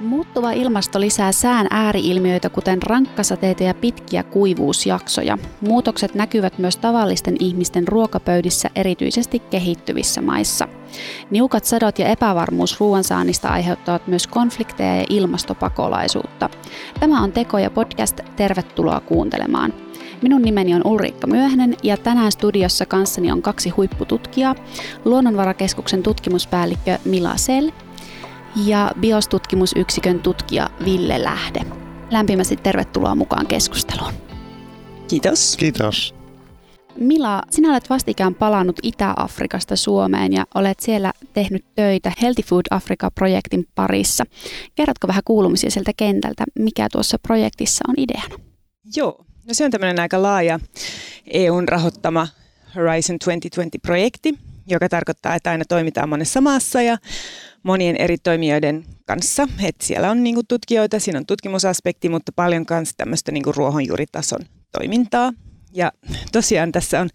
Muuttuva ilmasto lisää sään ääriilmiöitä, kuten rankkasateita ja pitkiä kuivuusjaksoja. Muutokset näkyvät myös tavallisten ihmisten ruokapöydissä, erityisesti kehittyvissä maissa. Niukat sadot ja epävarmuus ruoansaannista aiheuttavat myös konflikteja ja ilmastopakolaisuutta. Tämä on Teko ja podcast. Tervetuloa kuuntelemaan. Minun nimeni on Ulriikka Myöhänen ja tänään studiossa kanssani on kaksi huippututkijaa. Luonnonvarakeskuksen tutkimuspäällikkö Mila Sel ja biostutkimusyksikön tutkija Ville Lähde. Lämpimästi tervetuloa mukaan keskusteluun. Kiitos. Kiitos. Mila, sinä olet vastikään palannut Itä-Afrikasta Suomeen ja olet siellä tehnyt töitä Healthy Food Africa-projektin parissa. Kerrotko vähän kuulumisia sieltä kentältä, mikä tuossa projektissa on ideana? Joo, no se on tämmöinen aika laaja EUn rahoittama Horizon 2020-projekti, joka tarkoittaa, että aina toimitaan monessa maassa ja monien eri toimijoiden kanssa. Et siellä on niinku tutkijoita, siinä on tutkimusaspekti, mutta paljon myös tämmöistä niinku ruohonjuuritason toimintaa. Ja tosiaan tässä on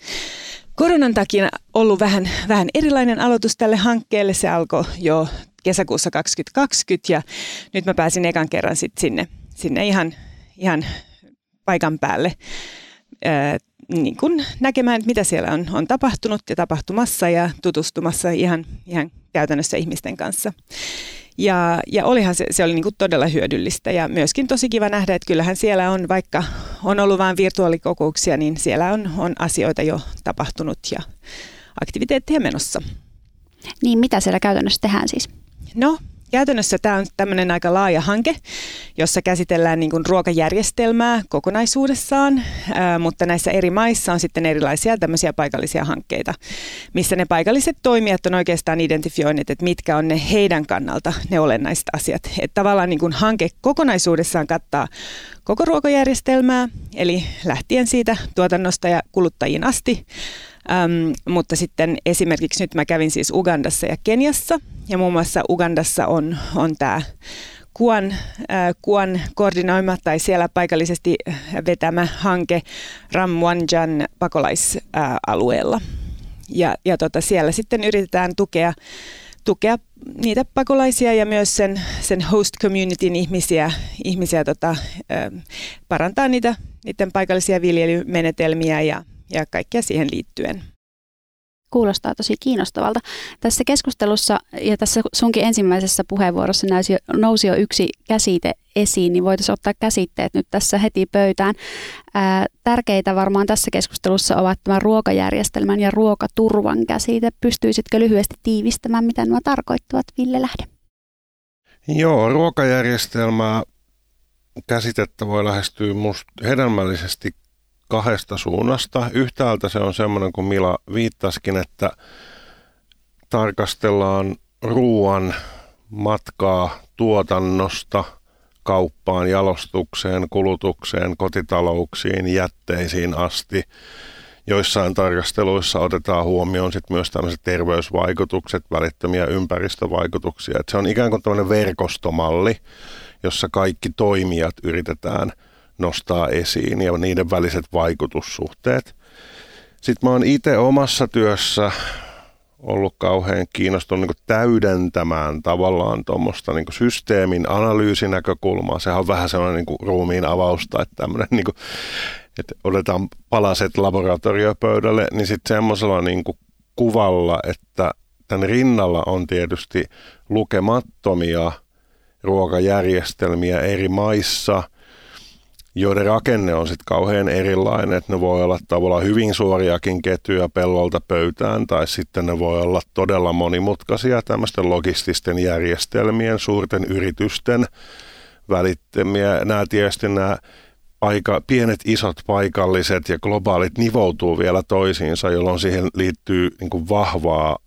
koronan takia ollut vähän, vähän erilainen aloitus tälle hankkeelle. Se alkoi jo kesäkuussa 2020 ja nyt mä pääsin ekan kerran sit sinne, sinne ihan, ihan paikan päälle ää, niin kun näkemään, että mitä siellä on, on tapahtunut ja tapahtumassa ja tutustumassa ihan, ihan käytännössä ihmisten kanssa. Ja, ja olihan se, se oli niin kuin todella hyödyllistä ja myöskin tosi kiva nähdä, että kyllähän siellä on, vaikka on ollut vain virtuaalikokouksia, niin siellä on, on asioita jo tapahtunut ja aktiviteetteja menossa. Niin, mitä siellä käytännössä tehdään siis? No, Käytännössä tämä on tämmöinen aika laaja hanke, jossa käsitellään niin kuin ruokajärjestelmää kokonaisuudessaan, mutta näissä eri maissa on sitten erilaisia tämmöisiä paikallisia hankkeita, missä ne paikalliset toimijat on oikeastaan identifioineet, että mitkä on ne heidän kannalta ne olennaiset asiat. Että tavallaan niin kuin hanke kokonaisuudessaan kattaa koko ruokajärjestelmää, eli lähtien siitä tuotannosta ja kuluttajiin asti, Ähm, mutta sitten esimerkiksi nyt mä kävin siis Ugandassa ja Keniassa ja muun muassa Ugandassa on, on tämä Kuan, äh, Kuan koordinoima tai siellä paikallisesti vetämä hanke Ramwanjan pakolaisalueella. Ja, ja tota, siellä sitten yritetään tukea, tukea niitä pakolaisia ja myös sen, sen host communityn ihmisiä, ihmisiä tota, äh, parantaa niitä, niiden paikallisia viljelymenetelmiä ja, ja kaikkea siihen liittyen. Kuulostaa tosi kiinnostavalta. Tässä keskustelussa ja tässä sunkin ensimmäisessä puheenvuorossa nousi, nousi jo yksi käsite esiin, niin voitaisiin ottaa käsitteet nyt tässä heti pöytään. Ää, tärkeitä varmaan tässä keskustelussa ovat tämä ruokajärjestelmän ja ruokaturvan käsite. Pystyisitkö lyhyesti tiivistämään, mitä nämä tarkoittavat, Ville Lähde? Joo, ruokajärjestelmää käsitettä voi lähestyä musta hedelmällisesti kahdesta suunnasta. Yhtäältä se on semmoinen, kun Mila viittaskin, että tarkastellaan ruoan matkaa tuotannosta kauppaan, jalostukseen, kulutukseen, kotitalouksiin, jätteisiin asti. Joissain tarkasteluissa otetaan huomioon sit myös tämmöiset terveysvaikutukset, välittömiä ympäristövaikutuksia. Et se on ikään kuin tämmöinen verkostomalli, jossa kaikki toimijat yritetään – nostaa esiin ja niiden väliset vaikutussuhteet. Sitten mä oon itse omassa työssä ollut kauhean kiinnostunut niin täydentämään tavallaan tuommoista niin systeemin analyysinäkökulmaa. Sehän on vähän sellainen niin ruumiin avausta, että tämmöinen niin kuin, että otetaan palaset laboratoriopöydälle, niin sitten semmoisella niin kuvalla, että tämän rinnalla on tietysti lukemattomia ruokajärjestelmiä eri maissa – joiden rakenne on sitten kauhean erilainen, että ne voi olla tavallaan hyvin suoriakin ketjuja pellolta pöytään, tai sitten ne voi olla todella monimutkaisia tämmöisten logististen järjestelmien, suurten yritysten välittämiä. Nämä tietysti nämä aika pienet, isot, paikalliset ja globaalit nivoutuu vielä toisiinsa, jolloin siihen liittyy niin vahvaa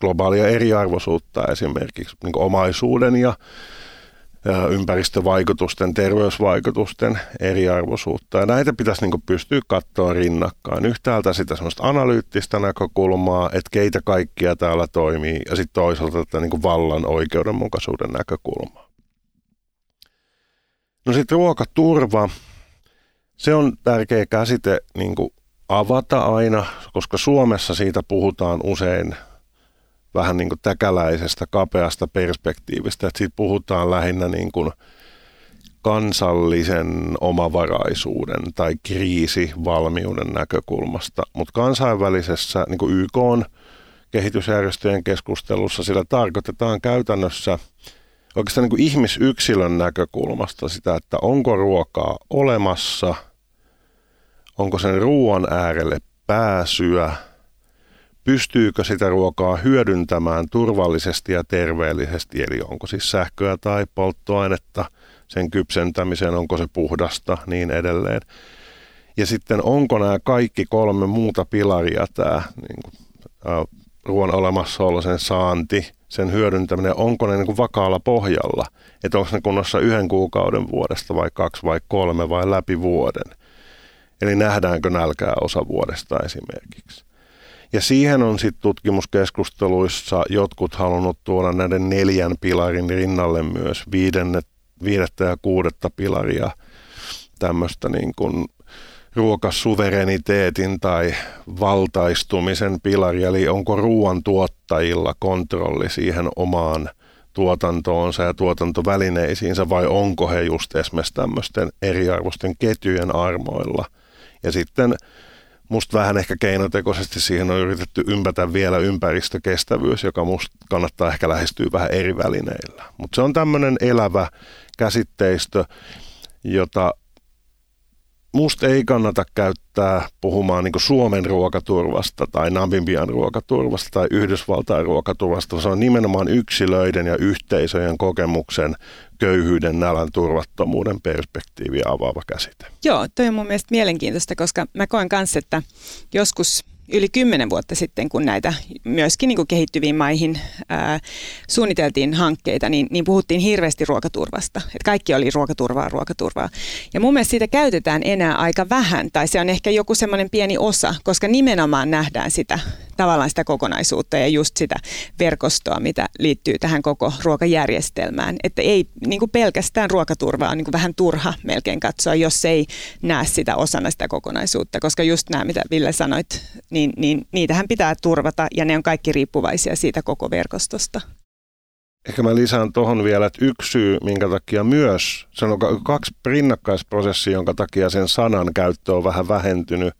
globaalia eriarvoisuutta esimerkiksi niin omaisuuden ja ympäristövaikutusten, terveysvaikutusten eriarvoisuutta. Ja näitä pitäisi niin pystyä katsoa rinnakkain. Yhtäältä sitä semmoista analyyttistä näkökulmaa, että keitä kaikkia täällä toimii, ja sitten toisaalta tätä niin vallan oikeudenmukaisuuden näkökulmaa. No sitten ruokaturva. Se on tärkeä käsite niin avata aina, koska Suomessa siitä puhutaan usein vähän niin kuin täkäläisestä kapeasta perspektiivistä, että siitä puhutaan lähinnä niin kuin kansallisen omavaraisuuden tai kriisivalmiuden näkökulmasta, mutta kansainvälisessä niin kuin YK on kehitysjärjestöjen keskustelussa sillä tarkoitetaan käytännössä oikeastaan niin kuin ihmisyksilön näkökulmasta sitä, että onko ruokaa olemassa, onko sen ruoan äärelle pääsyä, pystyykö sitä ruokaa hyödyntämään turvallisesti ja terveellisesti, eli onko siis sähköä tai polttoainetta sen kypsentämiseen, onko se puhdasta, niin edelleen. Ja sitten onko nämä kaikki kolme muuta pilaria, tämä niin kuin, ruoan olemassaolo, sen saanti, sen hyödyntäminen, onko ne niin kuin vakaalla pohjalla, että onko ne kunnossa yhden kuukauden vuodesta vai kaksi vai kolme vai läpi vuoden. Eli nähdäänkö nälkää osa vuodesta esimerkiksi. Ja siihen on sitten tutkimuskeskusteluissa jotkut halunnut tuoda näiden neljän pilarin rinnalle myös viidennet, viidettä ja kuudetta pilaria, tämmöistä niin kuin ruokasuvereniteetin tai valtaistumisen pilari, eli onko ruoan tuottajilla kontrolli siihen omaan tuotantoonsa ja tuotantovälineisiinsä vai onko he just esimerkiksi tämmöisten eriarvoisten ketjujen armoilla. Ja sitten musta vähän ehkä keinotekoisesti siihen on yritetty ympätä vielä ympäristökestävyys, joka musta kannattaa ehkä lähestyä vähän eri välineillä. Mutta se on tämmöinen elävä käsitteistö, jota musta ei kannata käyttää puhumaan niin Suomen ruokaturvasta tai Namibian ruokaturvasta tai Yhdysvaltain ruokaturvasta. Se on nimenomaan yksilöiden ja yhteisöjen kokemuksen köyhyyden, nälän, turvattomuuden perspektiiviä avaava käsite. Joo, toi on mun mielestä mielenkiintoista, koska mä koen kanssa, että joskus – yli kymmenen vuotta sitten, kun näitä myöskin niin kuin kehittyviin maihin ää, suunniteltiin hankkeita, niin, niin puhuttiin hirveästi ruokaturvasta. Että kaikki oli ruokaturvaa, ruokaturvaa. Ja mun mielestä siitä käytetään enää aika vähän, tai se on ehkä joku semmoinen pieni osa, koska nimenomaan nähdään sitä tavallaan sitä kokonaisuutta ja just sitä verkostoa, mitä liittyy tähän koko ruokajärjestelmään. Että ei niin kuin pelkästään ruokaturvaa on niin kuin vähän turha melkein katsoa, jos ei näe sitä osana sitä kokonaisuutta, koska just nämä, mitä Ville sanoit, niin, niin niitähän pitää turvata ja ne on kaikki riippuvaisia siitä koko verkostosta. Ehkä mä lisään tuohon vielä, että yksi syy, minkä takia myös, se on kaksi rinnakkaisprosessia, jonka takia sen sanan käyttö on vähän vähentynyt.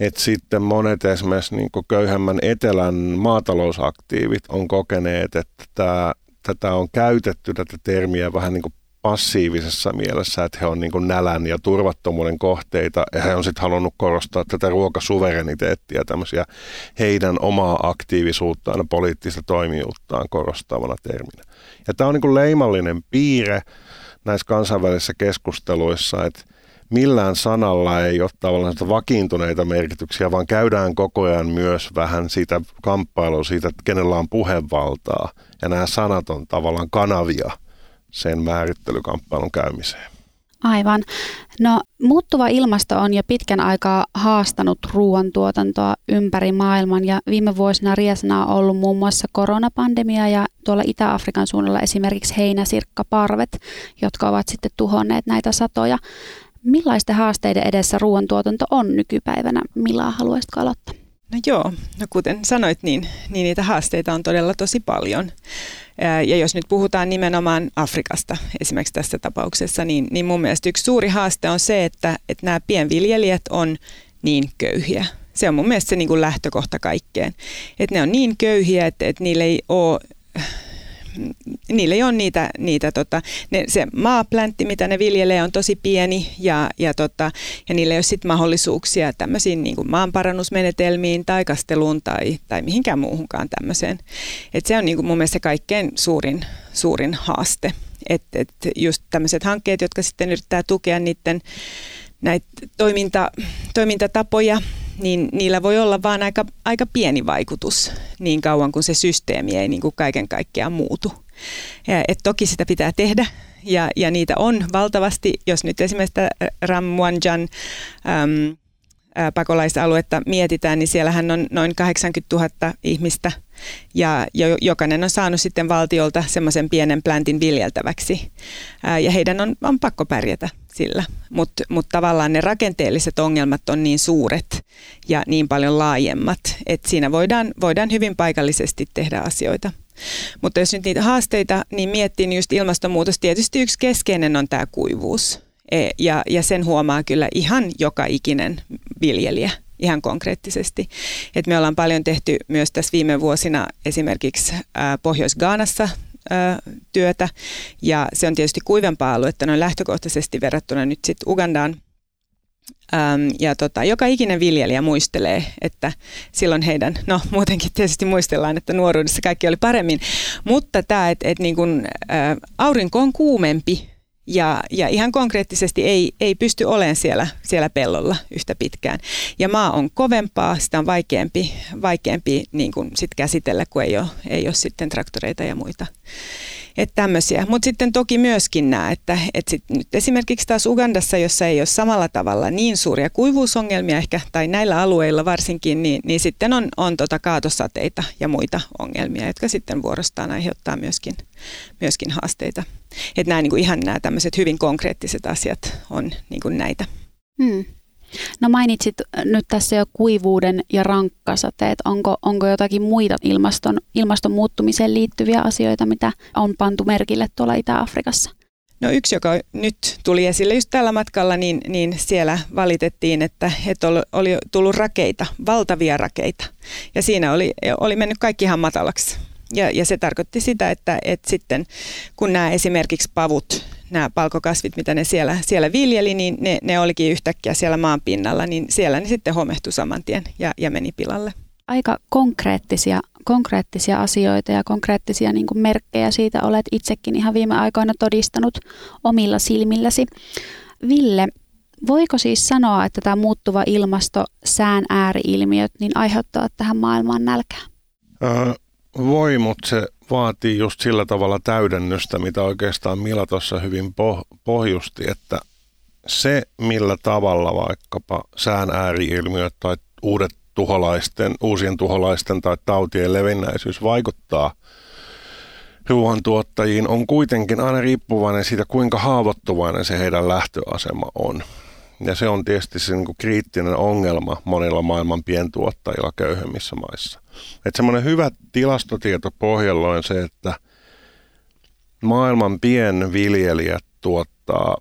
Että sitten monet esimerkiksi niin köyhemmän etelän maatalousaktiivit on kokeneet, että tämä, tätä on käytetty, tätä termiä vähän niin passiivisessa mielessä, että he on niin nälän ja turvattomuuden kohteita ja he on sitten halunnut korostaa tätä ruokasuvereniteettia, tämmöisiä heidän omaa aktiivisuuttaan ja poliittista toimijuuttaan korostavana terminä. Ja tämä on niin leimallinen piirre näissä kansainvälisissä keskusteluissa, että millään sanalla ei ole tavallaan vakiintuneita merkityksiä, vaan käydään koko ajan myös vähän siitä kamppailua siitä, että kenellä on puhevaltaa. Ja nämä sanat on tavallaan kanavia – sen määrittelykamppailun käymiseen. Aivan. No muuttuva ilmasto on jo pitkän aikaa haastanut ruoantuotantoa ympäri maailman ja viime vuosina riesana on ollut muun muassa koronapandemia ja tuolla Itä-Afrikan suunnalla esimerkiksi heinäsirkkaparvet, jotka ovat sitten tuhonneet näitä satoja. Millaisten haasteiden edessä ruoantuotanto on nykypäivänä? Millä haluaisitko aloittaa? No joo, no kuten sanoit, niin, niin niitä haasteita on todella tosi paljon. Ja jos nyt puhutaan nimenomaan Afrikasta esimerkiksi tässä tapauksessa, niin, niin mun mielestä yksi suuri haaste on se, että, että nämä pienviljelijät on niin köyhiä. Se on mun mielestä se niin kuin lähtökohta kaikkeen. Että ne on niin köyhiä, että, että niillä ei ole niillä ei ole niitä, niitä tota, ne, se maapläntti, mitä ne viljelee, on tosi pieni ja, ja, tota, ja niillä ei ole sit mahdollisuuksia tämmöisiin niin kuin maanparannusmenetelmiin tai kasteluun tai, tai mihinkään muuhunkaan tämmöiseen. Et se on niin kuin mun mielestä kaikkein suurin, suurin haaste. Että et just tämmöiset hankkeet, jotka sitten yrittää tukea niiden näitä toiminta, toimintatapoja niin niillä voi olla vaan aika, aika pieni vaikutus niin kauan kuin se systeemi ei niin kuin kaiken kaikkiaan muutu. Ja, et toki sitä pitää tehdä ja, ja niitä on valtavasti, jos nyt esimerkiksi Ramwanjan äm, pakolaisaluetta mietitään, niin siellähän on noin 80 000 ihmistä ja jokainen on saanut sitten valtiolta semmoisen pienen pläntin viljeltäväksi. Ja heidän on, on pakko pärjätä sillä. Mutta mut tavallaan ne rakenteelliset ongelmat on niin suuret ja niin paljon laajemmat, että siinä voidaan, voidaan hyvin paikallisesti tehdä asioita. Mutta jos nyt niitä haasteita niin miettii, niin just ilmastonmuutos tietysti yksi keskeinen on tämä kuivuus. E, ja, ja sen huomaa kyllä ihan joka ikinen viljelijä ihan konkreettisesti. Et me ollaan paljon tehty myös tässä viime vuosina esimerkiksi Pohjois-Gaanassa työtä ja se on tietysti kuivempaa aluetta noin lähtökohtaisesti verrattuna nyt sitten Ugandaan. Ja tota, joka ikinen viljelijä muistelee, että silloin heidän, no muutenkin tietysti muistellaan, että nuoruudessa kaikki oli paremmin, mutta tämä, että et niin kun, aurinko on kuumempi ja, ja ihan konkreettisesti ei, ei pysty olemaan siellä, siellä pellolla yhtä pitkään. Ja maa on kovempaa, sitä on vaikeampi, vaikeampi niin kuin sit käsitellä, kun ei ole, ei ole sitten traktoreita ja muita. Että tämmöisiä. Mutta sitten toki myöskin nämä, että, että sit nyt esimerkiksi taas Ugandassa, jossa ei ole samalla tavalla niin suuria kuivuusongelmia ehkä, tai näillä alueilla varsinkin, niin, niin sitten on, on tota kaatosateita ja muita ongelmia, jotka sitten vuorostaan aiheuttaa myöskin, myöskin haasteita. Että nämä niin ihan nämä tämmöiset hyvin konkreettiset asiat on niin näitä. Hmm. No mainitsit nyt tässä jo kuivuuden ja rankkasateet. Onko, onko jotakin muita ilmaston, ilmaston muuttumiseen liittyviä asioita, mitä on pantu merkille tuolla Itä-Afrikassa? No yksi, joka nyt tuli esille just tällä matkalla, niin, niin siellä valitettiin, että, että oli tullut rakeita, valtavia rakeita. Ja siinä oli, oli mennyt kaikki ihan matalaksi. Ja, ja se tarkoitti sitä, että, että sitten kun nämä esimerkiksi pavut nämä palkokasvit, mitä ne siellä, siellä viljeli, niin ne, ne olikin yhtäkkiä siellä maan pinnalla, niin siellä ne sitten homehtui saman tien ja, ja meni pilalle. Aika konkreettisia, konkreettisia asioita ja konkreettisia niin kuin merkkejä siitä olet itsekin ihan viime aikoina todistanut omilla silmilläsi. Ville, voiko siis sanoa, että tämä muuttuva ilmasto, sään ääriilmiöt, niin aiheuttaa tähän maailmaan nälkää? Äh, voi, mutta se vaatii just sillä tavalla täydennystä, mitä oikeastaan Mila tuossa hyvin poh- pohjusti, että se, millä tavalla vaikkapa sään ääriilmiöt tai uudet tuholaisten, uusien tuholaisten tai tautien levinnäisyys vaikuttaa ruoantuottajiin, on kuitenkin aina riippuvainen siitä, kuinka haavoittuvainen se heidän lähtöasema on. Ja se on tietysti se niin kriittinen ongelma monilla maailman pientuottajilla köyhemmissä maissa. Että semmoinen hyvä tilastotieto pohjalla on se, että maailman pienviljelijät tuottaa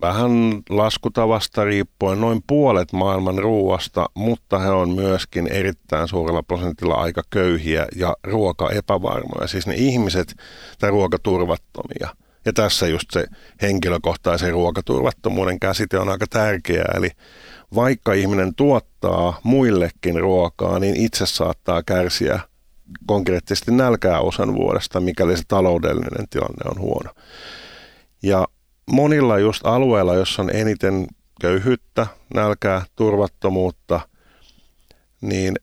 vähän laskutavasta riippuen noin puolet maailman ruoasta, mutta he on myöskin erittäin suurella prosentilla aika köyhiä ja ruokaepävarmoja. Siis ne ihmiset tai ruokaturvattomia. Ja tässä just se henkilökohtaisen ruokaturvattomuuden käsite on aika tärkeä. Eli vaikka ihminen tuottaa muillekin ruokaa, niin itse saattaa kärsiä konkreettisesti nälkää osan vuodesta, mikäli se taloudellinen tilanne on huono. Ja monilla just alueilla, jossa on eniten köyhyyttä, nälkää, turvattomuutta, niin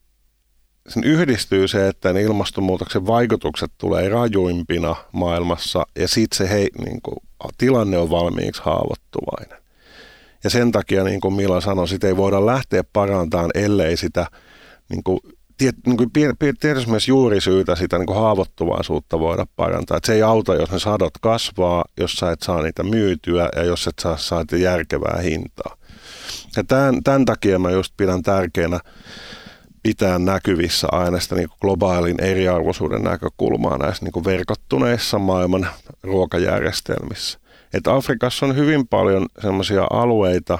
sen yhdistyy se, että ne ilmastonmuutoksen vaikutukset tulee rajuimpina maailmassa ja sitten se hei, niin kuin, tilanne on valmiiksi haavoittuvainen. Ja sen takia, niin kuin Mila sanoi, sitä ei voida lähteä parantamaan, ellei sitä niin kuin, tiet, niin kuin tietysti myös juurisyytä sitä niin kuin haavoittuvaisuutta voida parantaa. Et se ei auta, jos ne sadot kasvaa, jos sä et saa niitä myytyä ja jos et saa, saa järkevää hintaa. Ja tämän, tämän takia mä just pidän tärkeänä pitää näkyvissä aina sitä niin globaalin eriarvoisuuden näkökulmaa näissä niin verkottuneissa maailman ruokajärjestelmissä. Et Afrikassa on hyvin paljon sellaisia alueita,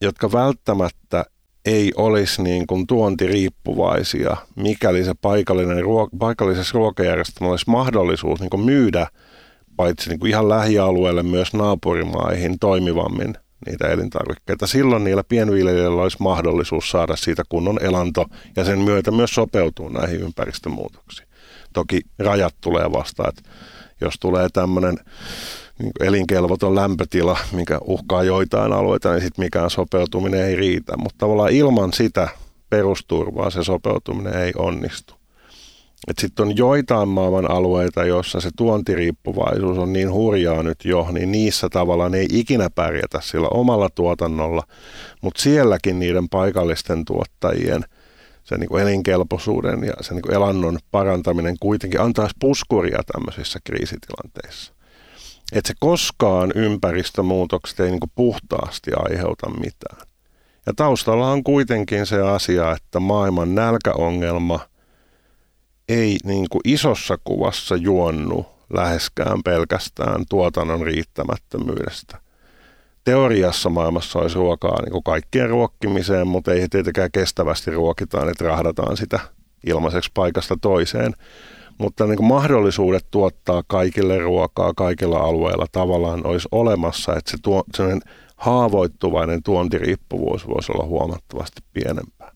jotka välttämättä ei olisi niin kuin tuontiriippuvaisia, mikäli se paikallinen ruo- paikallisessa ruokajärjestelmässä olisi mahdollisuus niin kuin myydä paitsi niin kuin ihan lähialueelle myös naapurimaihin toimivammin niitä elintarvikkeita. Silloin niillä pienviljelijöillä olisi mahdollisuus saada siitä kunnon elanto ja sen myötä myös sopeutua näihin ympäristömuutoksiin. Toki rajat tulee vastaan, että jos tulee tämmöinen niin elinkelvoton lämpötila, mikä uhkaa joitain alueita, niin sitten mikään sopeutuminen ei riitä. Mutta tavallaan ilman sitä perusturvaa se sopeutuminen ei onnistu. Sitten on joitain maailman alueita, joissa se tuontiriippuvaisuus on niin hurjaa nyt jo, niin niissä tavallaan ei ikinä pärjätä sillä omalla tuotannolla, mutta sielläkin niiden paikallisten tuottajien sen niin kuin elinkelpoisuuden ja sen niin kuin elannon parantaminen kuitenkin antaisi puskuria tämmöisissä kriisitilanteissa. Että se koskaan ympäristömuutokset ei niin kuin puhtaasti aiheuta mitään. Ja taustalla on kuitenkin se asia, että maailman nälkäongelma ei niin kuin isossa kuvassa juonnu läheskään pelkästään tuotannon riittämättömyydestä. Teoriassa maailmassa olisi ruokaa niin kuin kaikkien ruokkimiseen, mutta ei tietenkään kestävästi ruokitaan, että rahdataan sitä ilmaiseksi paikasta toiseen. Mutta niin kuin mahdollisuudet tuottaa kaikille ruokaa kaikilla alueilla tavallaan olisi olemassa, että se tuo, haavoittuvainen tuontiriippuvuus voisi olla huomattavasti pienempää.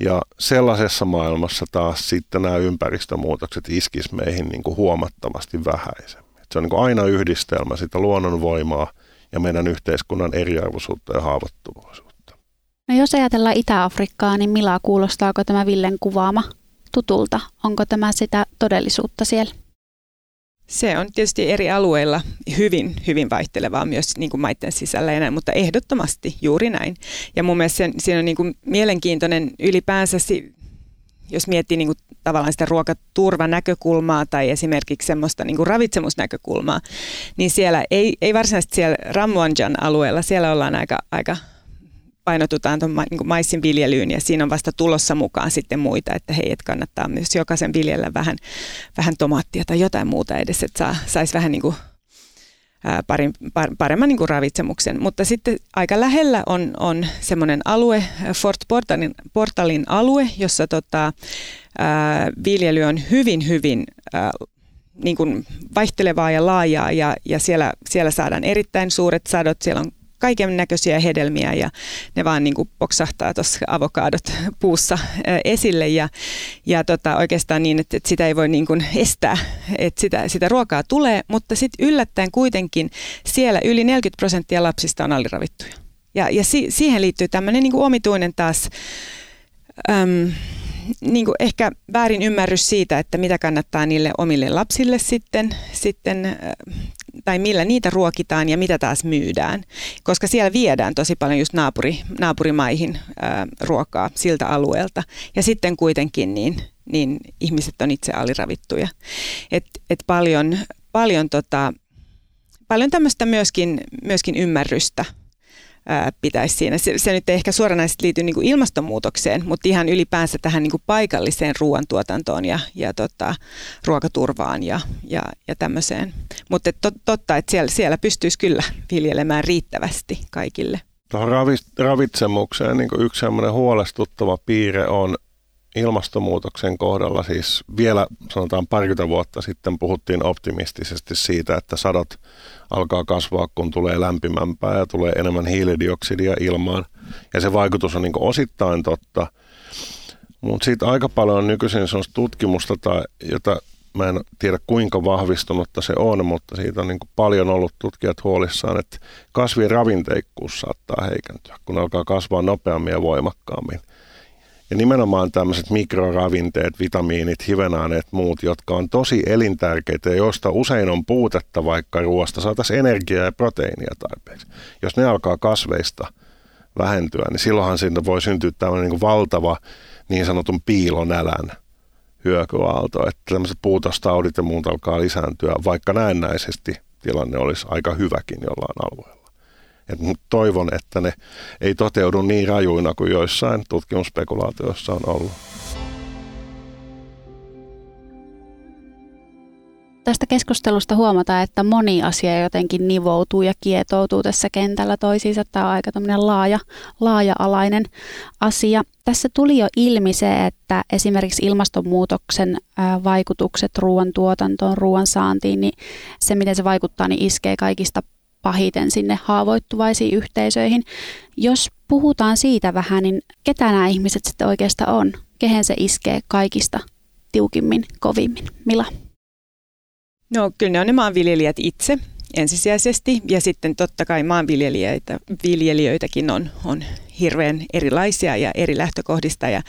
Ja sellaisessa maailmassa taas sitten nämä ympäristömuutokset iskis meihin niin kuin huomattavasti vähäisemmin. Se on niin kuin aina yhdistelmä sitä luonnonvoimaa ja meidän yhteiskunnan eriarvoisuutta ja haavoittuvuutta. No jos ajatellaan Itä-Afrikkaa, niin Mila, kuulostaako tämä Villen kuvaama tutulta? Onko tämä sitä todellisuutta siellä? Se on tietysti eri alueilla hyvin, hyvin vaihtelevaa myös niin kuin maiden sisällä ja näin, mutta ehdottomasti juuri näin. Ja mun mielestä sen, siinä on niin kuin mielenkiintoinen ylipäänsä, jos miettii niin kuin tavallaan sitä ruokaturvanäkökulmaa tai esimerkiksi semmoista niin kuin ravitsemusnäkökulmaa, niin siellä ei, ei varsinaisesti siellä Ramwanjan alueella, siellä ollaan aika, aika painotutaan tuon niin maissin viljelyyn ja siinä on vasta tulossa mukaan sitten muita, että hei, että kannattaa myös jokaisen viljellä vähän, vähän tomaattia tai jotain muuta edes, että saa, saisi vähän niin kuin parin, paremman niin kuin ravitsemuksen. Mutta sitten aika lähellä on, on semmoinen alue, Fort Portalin, Portalin alue, jossa tota, ää, viljely on hyvin, hyvin ää, niin kuin vaihtelevaa ja laajaa ja, ja siellä, siellä saadaan erittäin suuret sadot. Siellä on kaiken näköisiä hedelmiä ja ne vaan niin kuin poksahtaa tuossa avokadot puussa esille ja, ja tota, oikeastaan niin, että, että sitä ei voi niin kuin estää, että sitä, sitä ruokaa tulee, mutta sitten yllättäen kuitenkin siellä yli 40 prosenttia lapsista on aliravittuja. Ja, ja si, siihen liittyy tämmöinen niin omituinen taas... Äm, niin kuin ehkä väärin ymmärrys siitä, että mitä kannattaa niille omille lapsille sitten, sitten tai millä niitä ruokitaan ja mitä taas myydään. Koska siellä viedään tosi paljon just naapuri, naapurimaihin ää, ruokaa siltä alueelta. Ja sitten kuitenkin niin, niin ihmiset on itse aliravittuja. Et, et paljon, paljon, tota, paljon tämmöistä myöskin, myöskin ymmärrystä pitäisi siinä. Se, se nyt ei ehkä suoranaisesti liity niin kuin ilmastonmuutokseen, mutta ihan ylipäänsä tähän niin kuin paikalliseen ruoantuotantoon ja, ja tota, ruokaturvaan ja, ja, ja tämmöiseen. Mutta tot, totta, että siellä, siellä pystyisi kyllä viljelemään riittävästi kaikille. Tuohon ravitsemukseen niin yksi huolestuttava piirre on ilmastonmuutoksen kohdalla siis vielä sanotaan parikymmentä vuotta sitten puhuttiin optimistisesti siitä, että sadot alkaa kasvaa, kun tulee lämpimämpää ja tulee enemmän hiilidioksidia ilmaan. Ja se vaikutus on niin osittain totta, mutta siitä aika paljon on nykyisin sellaista tutkimusta, tai, jota mä en tiedä kuinka vahvistunutta se on, mutta siitä on niin paljon ollut tutkijat huolissaan, että kasvien ravinteikkuus saattaa heikentyä, kun alkaa kasvaa nopeammin ja voimakkaammin. Ja nimenomaan tämmöiset mikroravinteet, vitamiinit, hivenaaneet, muut, jotka on tosi elintärkeitä ja joista usein on puutetta, vaikka ruoasta saataisiin energiaa ja proteiinia tarpeeksi. Jos ne alkaa kasveista vähentyä, niin silloinhan siitä voi syntyä tämmöinen niin valtava niin sanotun piilonälän hyökyaalto, että tämmöiset puutostaudit ja muut alkaa lisääntyä, vaikka näennäisesti tilanne olisi aika hyväkin jollain alueella. Et toivon, että ne ei toteudu niin rajuina kuin joissain tutkimusspekulaatioissa on ollut. Tästä keskustelusta huomataan, että moni asia jotenkin nivoutuu ja kietoutuu tässä kentällä toisiinsa. Tämä on aika laaja, laaja-alainen asia. Tässä tuli jo ilmi se, että esimerkiksi ilmastonmuutoksen vaikutukset ruoantuotantoon, ruoan saantiin, niin se miten se vaikuttaa, niin iskee kaikista pahiten sinne haavoittuvaisiin yhteisöihin. Jos puhutaan siitä vähän, niin ketä nämä ihmiset sitten oikeastaan on? Kehen se iskee kaikista tiukimmin, kovimmin? Mila? No kyllä ne on ne maanviljelijät itse ensisijaisesti ja sitten totta kai maanviljelijöitä, viljelijöitäkin on, on hirveän erilaisia ja eri lähtökohdista ja,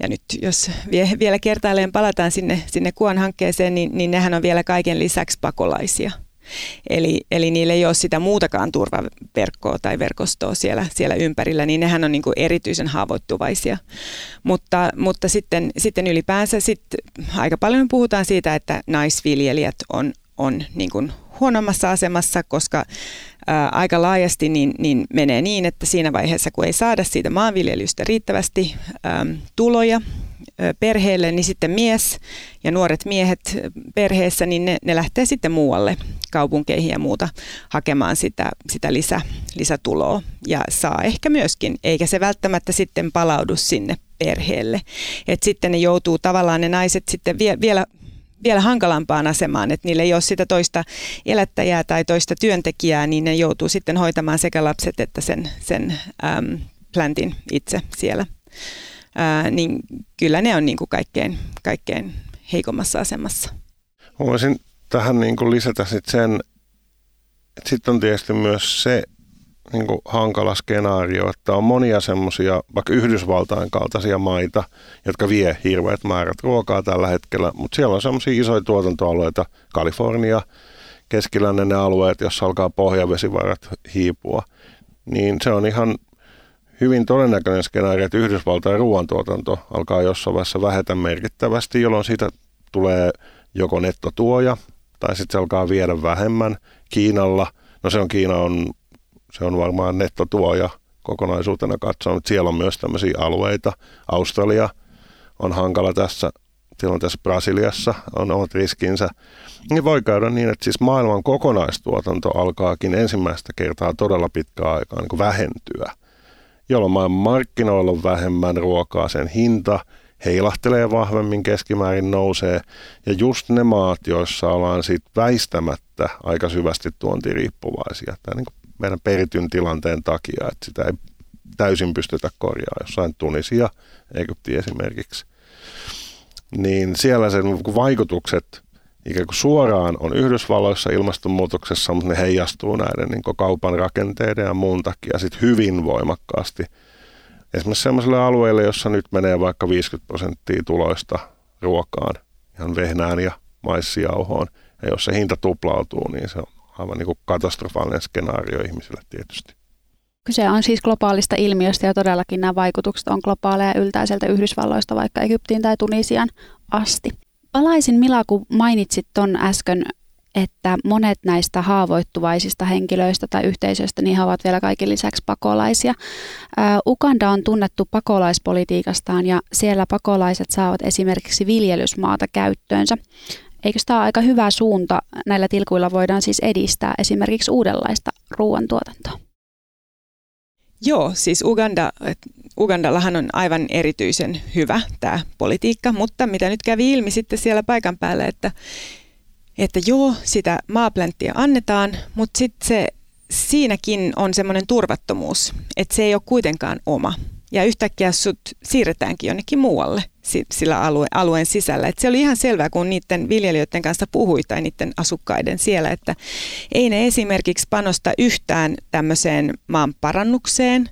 ja nyt jos vie, vielä kertaalleen palataan sinne, sinne Kuon hankkeeseen, niin, niin nehän on vielä kaiken lisäksi pakolaisia – Eli, eli niillä ei ole sitä muutakaan turvaverkkoa tai verkostoa siellä, siellä ympärillä, niin nehän on niin kuin erityisen haavoittuvaisia. Mutta, mutta sitten, sitten ylipäänsä sit aika paljon puhutaan siitä, että naisviljelijät on, on niin kuin huonommassa asemassa, koska ää, aika laajasti niin, niin menee niin, että siinä vaiheessa, kun ei saada siitä maanviljelystä riittävästi ää, tuloja perheelle, niin sitten mies ja nuoret miehet perheessä, niin ne, ne lähtee sitten muualle kaupunkeihin ja muuta hakemaan sitä, sitä lisä, lisätuloa ja saa ehkä myöskin, eikä se välttämättä sitten palaudu sinne perheelle. Et sitten ne joutuu tavallaan ne naiset sitten vie, vielä vielä hankalampaan asemaan, että niillä ei ole sitä toista elättäjää tai toista työntekijää, niin ne joutuu sitten hoitamaan sekä lapset että sen, sen äm, plantin itse siellä. Ää, niin kyllä ne on niin kuin kaikkein, kaikkein heikommassa asemassa. Voisin tähän niin kuin lisätä sit sen, että sitten on tietysti myös se niin kuin hankala skenaario, että on monia semmoisia, vaikka Yhdysvaltain kaltaisia maita, jotka vie hirveät määrät ruokaa tällä hetkellä, mutta siellä on semmoisia isoja tuotantoalueita, Kalifornia, keskilännen ne alueet, jossa alkaa pohjavesivarat hiipua, niin se on ihan hyvin todennäköinen skenaario, että Yhdysvaltain ruoantuotanto alkaa jossain vaiheessa vähetä merkittävästi, jolloin siitä tulee joko nettotuoja tai sitten se alkaa viedä vähemmän. Kiinalla, no se on Kiina on, se on varmaan nettotuoja kokonaisuutena katsoen, mutta siellä on myös tämmöisiä alueita. Australia on hankala tässä tilanteessa Brasiliassa on omat riskinsä, niin voi käydä niin, että siis maailman kokonaistuotanto alkaakin ensimmäistä kertaa todella pitkää aikaa niin vähentyä jolloin maailman markkinoilla on vähemmän ruokaa, sen hinta heilahtelee vahvemmin, keskimäärin nousee. Ja just ne maat, joissa ollaan sit väistämättä aika syvästi tuontiriippuvaisia, tämä niin meidän perityn tilanteen takia, että sitä ei täysin pystytä korjaamaan, jossain Tunisia, Egypti esimerkiksi, niin siellä sen vaikutukset ikään kuin suoraan on Yhdysvalloissa ilmastonmuutoksessa, mutta ne heijastuu näiden niin kaupan rakenteiden ja muun takia sit hyvin voimakkaasti. Esimerkiksi sellaisille alueille, jossa nyt menee vaikka 50 prosenttia tuloista ruokaan, ihan vehnään ja maissijauhoon, ja jos se hinta tuplautuu, niin se on aivan niin kuin katastrofaalinen skenaario ihmisille tietysti. Kyse on siis globaalista ilmiöstä ja todellakin nämä vaikutukset on globaaleja yltäiseltä Yhdysvalloista vaikka Egyptiin tai Tunisian asti. Palaisin Mila, kun mainitsit ton äsken, että monet näistä haavoittuvaisista henkilöistä tai yhteisöistä, niin he ovat vielä kaiken lisäksi pakolaisia. Uganda on tunnettu pakolaispolitiikastaan ja siellä pakolaiset saavat esimerkiksi viljelysmaata käyttöönsä. Eikö tämä ole aika hyvä suunta? Näillä tilkuilla voidaan siis edistää esimerkiksi uudenlaista ruoantuotantoa. Joo, siis Uganda, Ugandallahan on aivan erityisen hyvä tämä politiikka, mutta mitä nyt kävi ilmi sitten siellä paikan päällä, että, että joo, sitä maaplanttia annetaan, mutta sitten se siinäkin on semmoinen turvattomuus, että se ei ole kuitenkaan oma. Ja yhtäkkiä sut siirretäänkin jonnekin muualle sillä alue, alueen sisällä. Et se oli ihan selvää, kun niiden viljelijöiden kanssa puhui tai niiden asukkaiden siellä, että ei ne esimerkiksi panosta yhtään tämmöiseen maan parannukseen,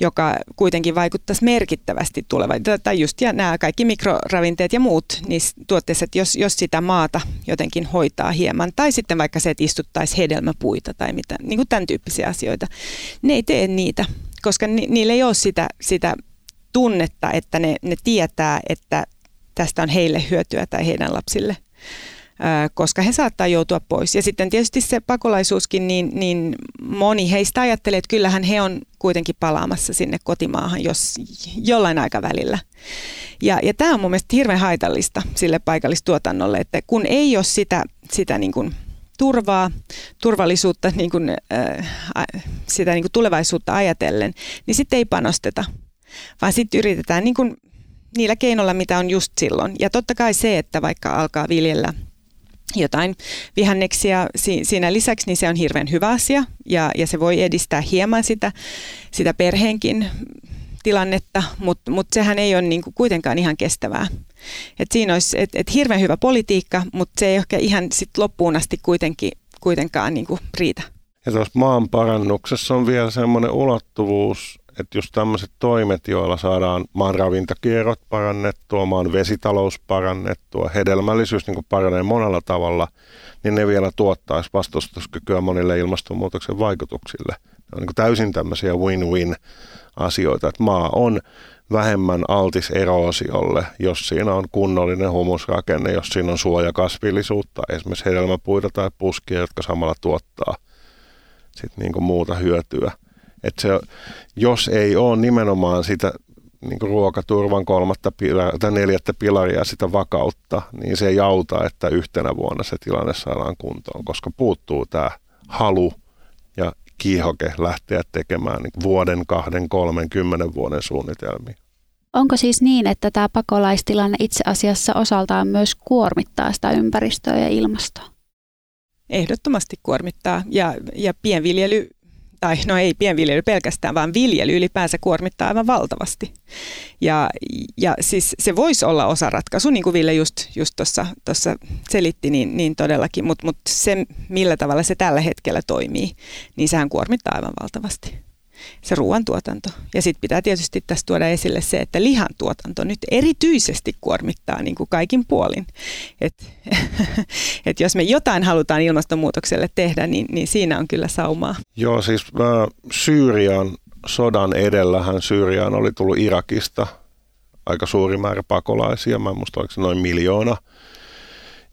joka kuitenkin vaikuttaisi merkittävästi tulevaisuuteen. Tai just ja nämä kaikki mikroravinteet ja muut niissä tuotteissa, että jos, jos sitä maata jotenkin hoitaa hieman, tai sitten vaikka se, että istuttaisiin hedelmäpuita tai mitä, niin kuin tämän tyyppisiä asioita, ne ei tee niitä, koska ni, niillä ei ole sitä, sitä tunnetta, että ne, ne tietää, että tästä on heille hyötyä tai heidän lapsille, koska he saattaa joutua pois. Ja sitten tietysti se pakolaisuuskin, niin, niin moni heistä ajattelee, että kyllähän he on kuitenkin palaamassa sinne kotimaahan jos, jollain aikavälillä. Ja, ja tämä on mun mielestä hirveän haitallista sille paikallistuotannolle, että kun ei ole sitä, sitä niin kuin turvaa, turvallisuutta, niin kuin, äh, sitä niin kuin tulevaisuutta ajatellen, niin sitten ei panosteta vaan sitten yritetään niin kuin niillä keinoilla, mitä on just silloin. Ja totta kai se, että vaikka alkaa viljellä jotain vihanneksia siinä lisäksi, niin se on hirveän hyvä asia ja, ja se voi edistää hieman sitä, sitä perheenkin tilannetta, mutta mut sehän ei ole niinku kuitenkaan ihan kestävää. Et siinä olisi et, et hirveän hyvä politiikka, mutta se ei ehkä ihan sit loppuun asti kuitenkin, kuitenkaan niinku riitä. Ja tuossa maan parannuksessa on vielä semmoinen ulottuvuus, että just tämmöiset toimet, joilla saadaan maan ravintakierrot parannettua, maan vesitalous parannettua, hedelmällisyys niin paranee monella tavalla, niin ne vielä tuottaisi vastustuskykyä monille ilmastonmuutoksen vaikutuksille. on niin täysin tämmöisiä win-win asioita, että maa on vähemmän altis eroosiolle, jos siinä on kunnollinen humusrakenne, jos siinä on suojakasvillisuutta, esimerkiksi hedelmäpuita tai puskia, jotka samalla tuottaa sit niin kuin muuta hyötyä. Et se, jos ei ole nimenomaan sitä niin kuin ruokaturvan kolmatta pilaria, tai neljättä pilaria sitä vakautta, niin se ei auta, että yhtenä vuonna se tilanne saadaan kuntoon, koska puuttuu tämä halu kiihoke lähteä tekemään niin vuoden, kahden, kolmen, kymmenen vuoden suunnitelmia. Onko siis niin, että tämä pakolaistilanne itse asiassa osaltaan myös kuormittaa sitä ympäristöä ja ilmastoa? Ehdottomasti kuormittaa ja, ja pienviljely tai no ei pienviljely pelkästään, vaan viljely ylipäänsä kuormittaa aivan valtavasti. Ja, ja siis se voisi olla osa ratkaisu, niin kuin Ville just, just tuossa selitti, niin, niin todellakin, mutta mut se millä tavalla se tällä hetkellä toimii, niin sehän kuormittaa aivan valtavasti se ruoantuotanto. Ja sitten pitää tietysti tässä tuoda esille se, että lihantuotanto nyt erityisesti kuormittaa niin kuin kaikin puolin. Et, et jos me jotain halutaan ilmastonmuutokselle tehdä, niin, niin siinä on kyllä saumaa. Joo, siis äh, Syyrian sodan edellähän Syyriaan oli tullut Irakista aika suuri määrä pakolaisia, mä en muista oliko se noin miljoona –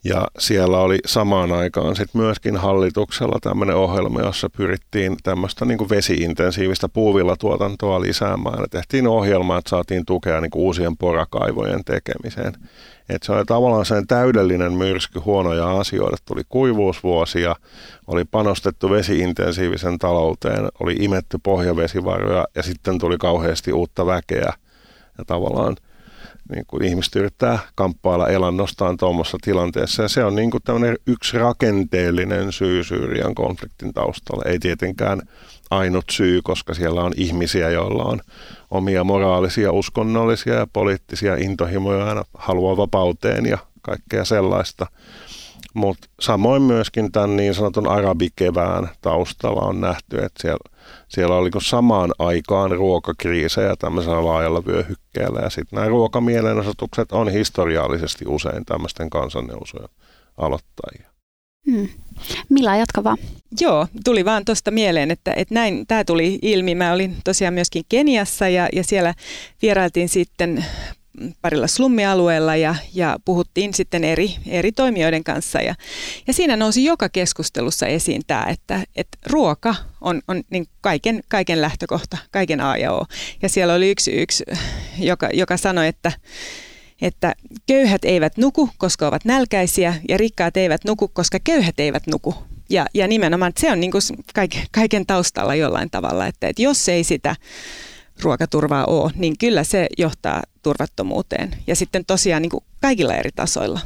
ja siellä oli samaan aikaan sitten myöskin hallituksella tämmöinen ohjelma, jossa pyrittiin tämmöistä niin vesiintensiivistä puuvillatuotantoa lisäämään. Ja tehtiin ohjelma, että saatiin tukea niin uusien porakaivojen tekemiseen. Et se oli tavallaan sen täydellinen myrsky huonoja asioita. Tuli kuivuusvuosia, oli panostettu vesiintensiivisen talouteen, oli imetty pohjavesivaroja ja sitten tuli kauheasti uutta väkeä. Ja tavallaan – niin kuin ihmiset yrittää kamppailla elannostaan tuommoisessa tilanteessa. Ja se on niin kuin tämmöinen yksi rakenteellinen syy Syyrian konfliktin taustalla. Ei tietenkään ainut syy, koska siellä on ihmisiä, joilla on omia moraalisia, uskonnollisia ja poliittisia intohimoja ja halua vapauteen ja kaikkea sellaista. Mutta samoin myöskin tämän niin sanotun arabikevään taustalla on nähty, että siellä siellä oli samaan aikaan ruokakriisejä tämmöisellä laajalla vyöhykkeellä. Ja sitten nämä ruokamielenosoitukset on historiallisesti usein tämmöisten kansanneusojen aloittajia. Hmm. Millä jatka vaan. Joo, tuli vaan tuosta mieleen, että, että näin tämä tuli ilmi. Mä olin tosiaan myöskin Keniassa ja, ja siellä vierailtiin sitten parilla slummialueella ja, ja puhuttiin sitten eri, eri toimijoiden kanssa. Ja, ja siinä nousi joka keskustelussa esiin tämä, että, että ruoka on, on niin kaiken, kaiken lähtökohta, kaiken A ja O. Ja siellä oli yksi, yksi joka, joka sanoi, että, että köyhät eivät nuku, koska ovat nälkäisiä, ja rikkaat eivät nuku, koska köyhät eivät nuku. Ja, ja nimenomaan se on niin kuin kaiken, kaiken taustalla jollain tavalla, että, että jos ei sitä ruokaturvaa ole, niin kyllä se johtaa turvattomuuteen. Ja sitten tosiaan niin kuin kaikilla eri tasoilla.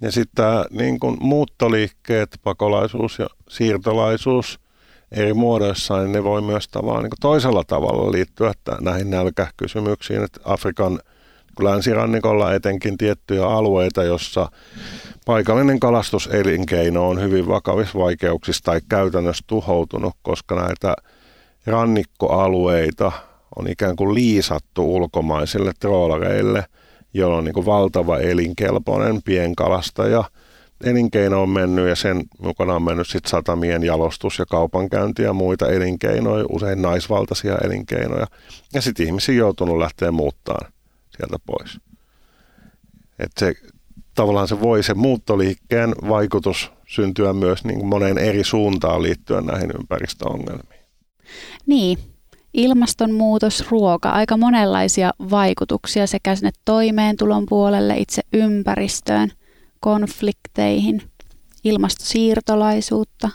Ja sitten niin kuin muuttoliikkeet, pakolaisuus ja siirtolaisuus eri muodoissa, niin ne voi myös tavallaan niin toisella tavalla liittyä näihin nälkäkysymyksiin. Että Afrikan länsirannikolla etenkin tiettyjä alueita, jossa paikallinen kalastuselinkeino on hyvin vakavissa vaikeuksissa tai käytännössä tuhoutunut, koska näitä rannikkoalueita on ikään kuin liisattu ulkomaisille troolareille, joilla on niin kuin valtava elinkelpoinen pienkalastaja. Elinkeino on mennyt ja sen mukana on mennyt sit satamien jalostus ja kaupankäynti ja muita elinkeinoja, usein naisvaltaisia elinkeinoja. Ja sitten ihmisiä joutunut lähteä muuttaan sieltä pois. Et se, tavallaan se voi se muuttoliikkeen vaikutus syntyä myös niin kuin moneen eri suuntaan liittyen näihin ympäristöongelmiin. Niin, ilmastonmuutos, ruoka, aika monenlaisia vaikutuksia sekä sinne toimeentulon puolelle, itse ympäristöön, konflikteihin, ilmastosiirtolaisuutta.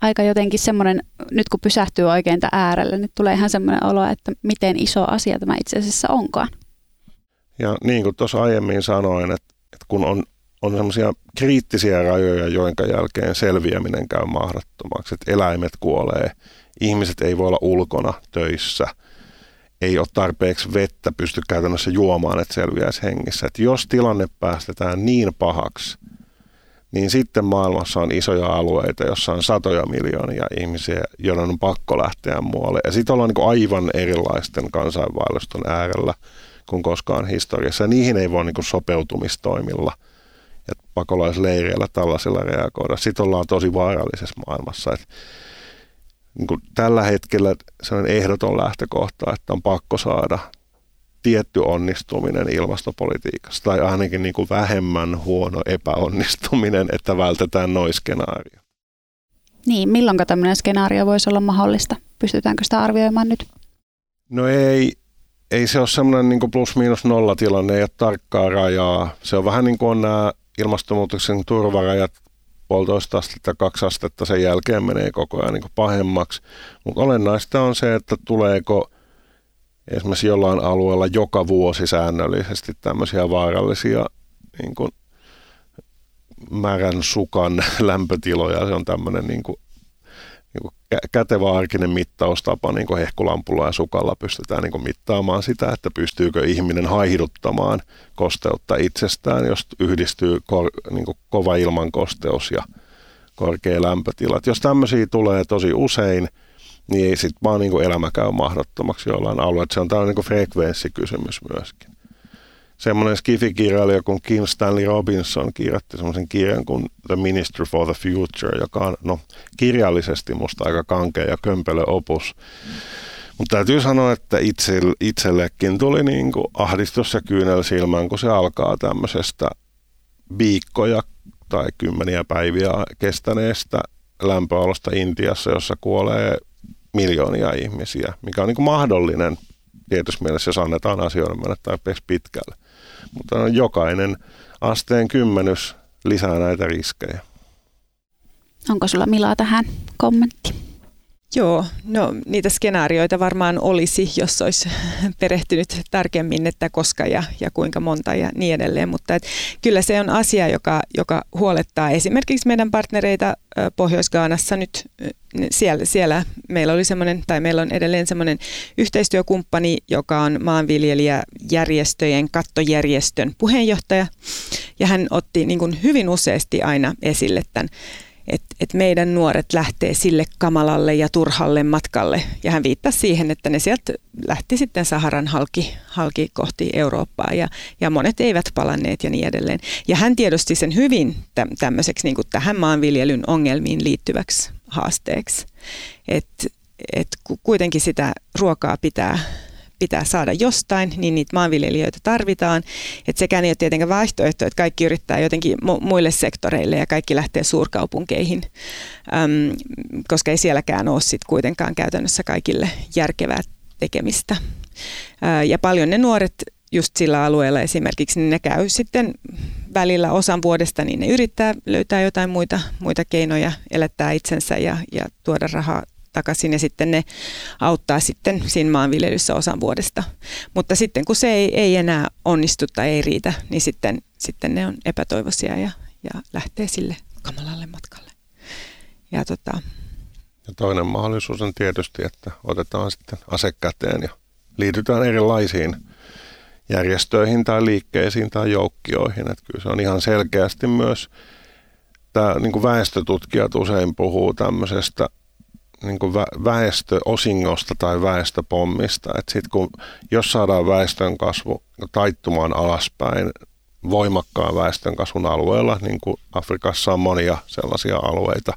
Aika jotenkin semmoinen, nyt kun pysähtyy oikein tämän äärelle, nyt tulee ihan semmoinen olo, että miten iso asia tämä itse asiassa onkaan. Ja niin kuin tuossa aiemmin sanoin, että, että kun on, on semmoisia kriittisiä rajoja, joiden jälkeen selviäminen käy mahdottomaksi, että eläimet kuolee – ihmiset ei voi olla ulkona töissä, ei ole tarpeeksi vettä pysty käytännössä juomaan, että selviäisi hengissä. Että jos tilanne päästetään niin pahaksi, niin sitten maailmassa on isoja alueita, jossa on satoja miljoonia ihmisiä, joiden on pakko lähteä muualle. Ja sitten ollaan niin aivan erilaisten kansainvaellusten äärellä kuin koskaan historiassa. Ja niihin ei voi niin sopeutumistoimilla ja pakolaisleireillä tällaisilla reagoida. Sitten ollaan tosi vaarallisessa maailmassa. Että niin kuin tällä hetkellä se on ehdoton lähtökohta, että on pakko saada tietty onnistuminen ilmastopolitiikassa tai ainakin niin kuin vähemmän huono epäonnistuminen, että vältetään noin skenaario. Niin, milloin tämmöinen skenaario voisi olla mahdollista? Pystytäänkö sitä arvioimaan nyt? No ei, ei se ole semmoinen niin plus-miinus nolla tilanne, ei ole tarkkaa rajaa. Se on vähän niin kuin on nämä ilmastonmuutoksen turvarajat, puolitoista astetta, kaksi astetta sen jälkeen menee koko ajan niin pahemmaksi. Mutta olennaista on se, että tuleeko esimerkiksi jollain alueella joka vuosi säännöllisesti tämmöisiä vaarallisia niin kuin märän sukan lämpötiloja. Se on tämmöinen niin kuin, kätevä arkinen mittaustapa, niin kuin hehkulampulla ja sukalla pystytään niin kuin mittaamaan sitä, että pystyykö ihminen haihduttamaan kosteutta itsestään, jos yhdistyy kor, niin kuin kova ilman kosteus ja korkea lämpötila. Jos tämmöisiä tulee tosi usein, niin ei sitten vaan niin kuin elämä käy mahdottomaksi jollain alueella. Se on tällainen niin frekvenssikysymys myöskin semmoinen skifikirjailija kuin Kim Stanley Robinson kirjoitti semmoisen kirjan kuin The Minister for the Future, joka on no, kirjallisesti musta aika kankea ja kömpelö opus. Mutta täytyy sanoa, että itse, itsellekin tuli niin kuin ahdistus ja kyynel silmään, kun se alkaa tämmöisestä viikkoja tai kymmeniä päiviä kestäneestä lämpöalosta Intiassa, jossa kuolee miljoonia ihmisiä, mikä on niin kuin mahdollinen tietysti mielessä, jos annetaan asioiden mennä tarpeeksi pitkälle. Mutta jokainen asteen kymmenys lisää näitä riskejä. Onko sulla Mila tähän kommentti? Joo, no niitä skenaarioita varmaan olisi, jos olisi perehtynyt tarkemmin, että koska ja, ja kuinka monta ja niin edelleen. Mutta et, kyllä se on asia, joka, joka huolettaa esimerkiksi meidän partnereita Pohjois-Gaanassa nyt. Siellä, siellä meillä oli semmoinen, tai meillä on edelleen semmoinen yhteistyökumppani, joka on maanviljelijäjärjestöjen kattojärjestön puheenjohtaja. Ja hän otti niin kuin hyvin useasti aina esille tämän että et meidän nuoret lähtee sille kamalalle ja turhalle matkalle. Ja hän viittasi siihen, että ne sieltä lähti sitten Saharan halki, halki kohti Eurooppaa ja, ja monet eivät palanneet ja niin edelleen. Ja hän tiedosti sen hyvin tämmöiseksi niin kuin tähän maanviljelyn ongelmiin liittyväksi haasteeksi. Että et kuitenkin sitä ruokaa pitää pitää saada jostain, niin niitä maanviljelijöitä tarvitaan. Et sekään ei ole tietenkään vaihtoehto, että kaikki yrittää jotenkin mu- muille sektoreille ja kaikki lähtee suurkaupunkeihin, äm, koska ei sielläkään ole sit kuitenkaan käytännössä kaikille järkevää tekemistä. Ää, ja paljon ne nuoret just sillä alueella esimerkiksi, niin ne käy sitten välillä osan vuodesta, niin ne yrittää löytää jotain muita, muita keinoja elättää itsensä ja, ja tuoda rahaa takaisin ja sitten ne auttaa sitten siinä maanviljelyssä osan vuodesta. Mutta sitten kun se ei, ei enää onnistu tai ei riitä, niin sitten, sitten ne on epätoivoisia ja, ja lähtee sille kamalalle matkalle. Ja, tota... ja toinen mahdollisuus on tietysti, että otetaan sitten ase käteen ja liitytään erilaisiin järjestöihin tai liikkeisiin tai joukkioihin. Että kyllä se on ihan selkeästi myös, tämä niin väestötutkijat usein puhuu tämmöisestä niin kuin väestöosingosta tai väestöpommista. Että sit kun, jos saadaan väestön kasvu taittumaan alaspäin voimakkaan väestön kasvun alueella, niin kuin Afrikassa on monia sellaisia alueita,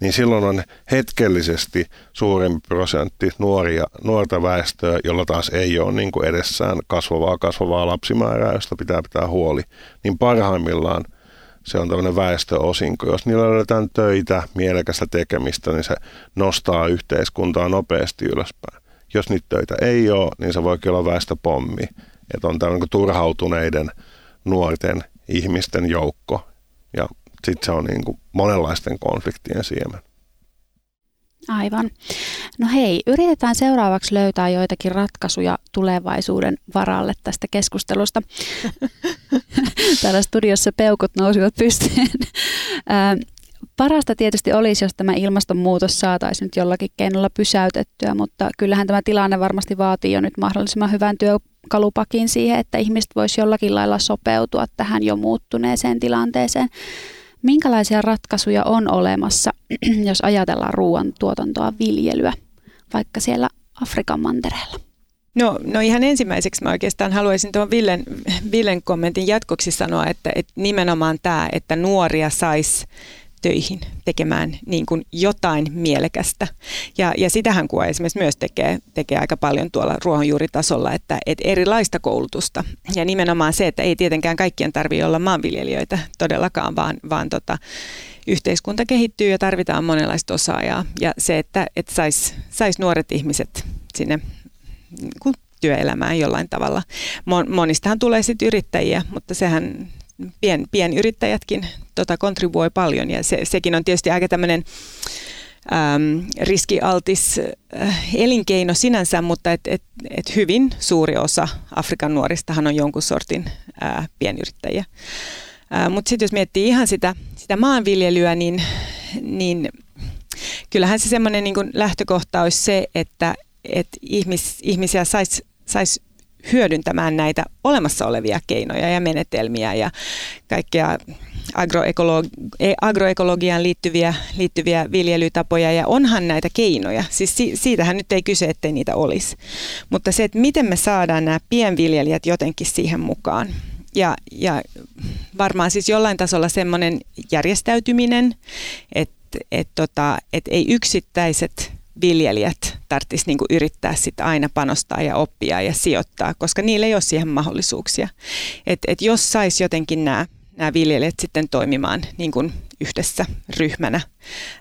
niin silloin on hetkellisesti suurempi prosentti nuoria, nuorta väestöä, jolla taas ei ole niin kuin edessään kasvavaa kasvavaa lapsimäärää, josta pitää pitää huoli. Niin parhaimmillaan – se on tämmöinen väestöosinko. Jos niillä löydetään töitä, mielekästä tekemistä, niin se nostaa yhteiskuntaa nopeasti ylöspäin. Jos niitä töitä ei ole, niin se voikin olla väestöpommi. Että on tämmöinen turhautuneiden nuorten ihmisten joukko. Ja sitten se on niin kuin monenlaisten konfliktien siemen. Aivan. No hei, yritetään seuraavaksi löytää joitakin ratkaisuja tulevaisuuden varalle tästä keskustelusta. Täällä studiossa peukut nousivat pystyyn. Parasta tietysti olisi, jos tämä ilmastonmuutos saataisiin nyt jollakin keinolla pysäytettyä, mutta kyllähän tämä tilanne varmasti vaatii jo nyt mahdollisimman hyvän työkalupakin siihen, että ihmiset voisi jollakin lailla sopeutua tähän jo muuttuneeseen tilanteeseen. Minkälaisia ratkaisuja on olemassa, jos ajatellaan ruoantuotantoa, viljelyä, vaikka siellä Afrikan mantereella? No, no ihan ensimmäiseksi mä oikeastaan haluaisin tuon Villen, Villen kommentin jatkoksi sanoa, että, että nimenomaan tämä, että nuoria saisi töihin tekemään niin kuin jotain mielekästä. Ja, ja sitähän kuva esimerkiksi myös tekee, tekee aika paljon tuolla ruohonjuuritasolla, että, että erilaista koulutusta. Ja nimenomaan se, että ei tietenkään kaikkien tarvitse olla maanviljelijöitä todellakaan, vaan, vaan tota, yhteiskunta kehittyy ja tarvitaan monenlaista osaajaa. Ja se, että, että saisi sais nuoret ihmiset sinne niin työelämään jollain tavalla. Monistahan tulee sitten yrittäjiä, mutta sehän pien, pienyrittäjätkin tota, kontribuoi paljon ja se, sekin on tietysti aika tämmöinen äm, riskialtis äh, elinkeino sinänsä, mutta et, et, et hyvin suuri osa Afrikan nuoristahan on jonkun sortin äh, pienyrittäjiä. Äh, mutta sitten jos miettii ihan sitä, sitä maanviljelyä, niin, niin kyllähän se semmoinen niin lähtökohta olisi se, että et ihmis, ihmisiä saisi sais hyödyntämään näitä olemassa olevia keinoja ja menetelmiä ja kaikkea e, agroekologiaan liittyviä, liittyviä viljelytapoja ja onhan näitä keinoja. Siis si- siitähän nyt ei kyse, ettei niitä olisi. Mutta se, että miten me saadaan nämä pienviljelijät jotenkin siihen mukaan. Ja, ja varmaan siis jollain tasolla semmoinen järjestäytyminen, että et tota, et ei yksittäiset viljelijät tarvitsisi niin yrittää sit aina panostaa ja oppia ja sijoittaa, koska niillä ei ole siihen mahdollisuuksia. Et, et jos saisi jotenkin nämä nämä viljelijät sitten toimimaan niin kuin yhdessä ryhmänä.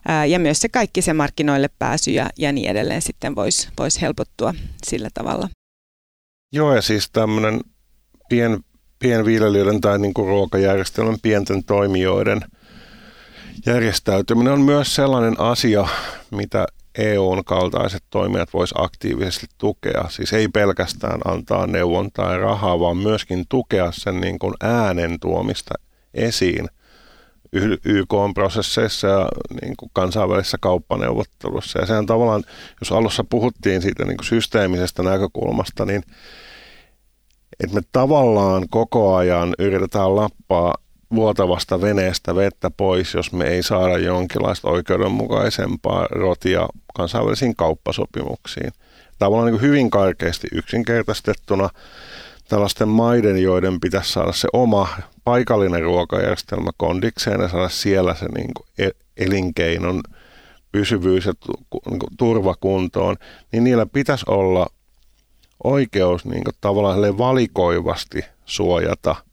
Ää, ja myös se kaikki se markkinoille pääsy ja, ja niin edelleen sitten voisi vois helpottua sillä tavalla. Joo, ja siis tämmöinen pien, pienviljelijöiden tai niin kuin ruokajärjestelmän pienten toimijoiden järjestäytyminen on myös sellainen asia, mitä EUn kaltaiset toimijat vois aktiivisesti tukea. Siis ei pelkästään antaa neuvontaa ja rahaa, vaan myöskin tukea sen niin kuin äänen tuomista esiin YK-prosesseissa ja niin kuin kansainvälisissä kauppaneuvottelussa. Ja sehän tavallaan, jos alussa puhuttiin siitä niin kuin systeemisestä näkökulmasta, niin että me tavallaan koko ajan yritetään lappaa vuotavasta veneestä vettä pois, jos me ei saada jonkinlaista oikeudenmukaisempaa rotia kansainvälisiin kauppasopimuksiin. Tavallaan niin hyvin karkeasti yksinkertaistettuna tällaisten maiden, joiden pitäisi saada se oma paikallinen ruokajärjestelmä kondikseen ja saada siellä se niin kuin e-, elinkeinon pysyvyys ja niin turvakuntoon, niin niillä pitäisi olla oikeus niin kuin tavallaan valikoivasti suojata –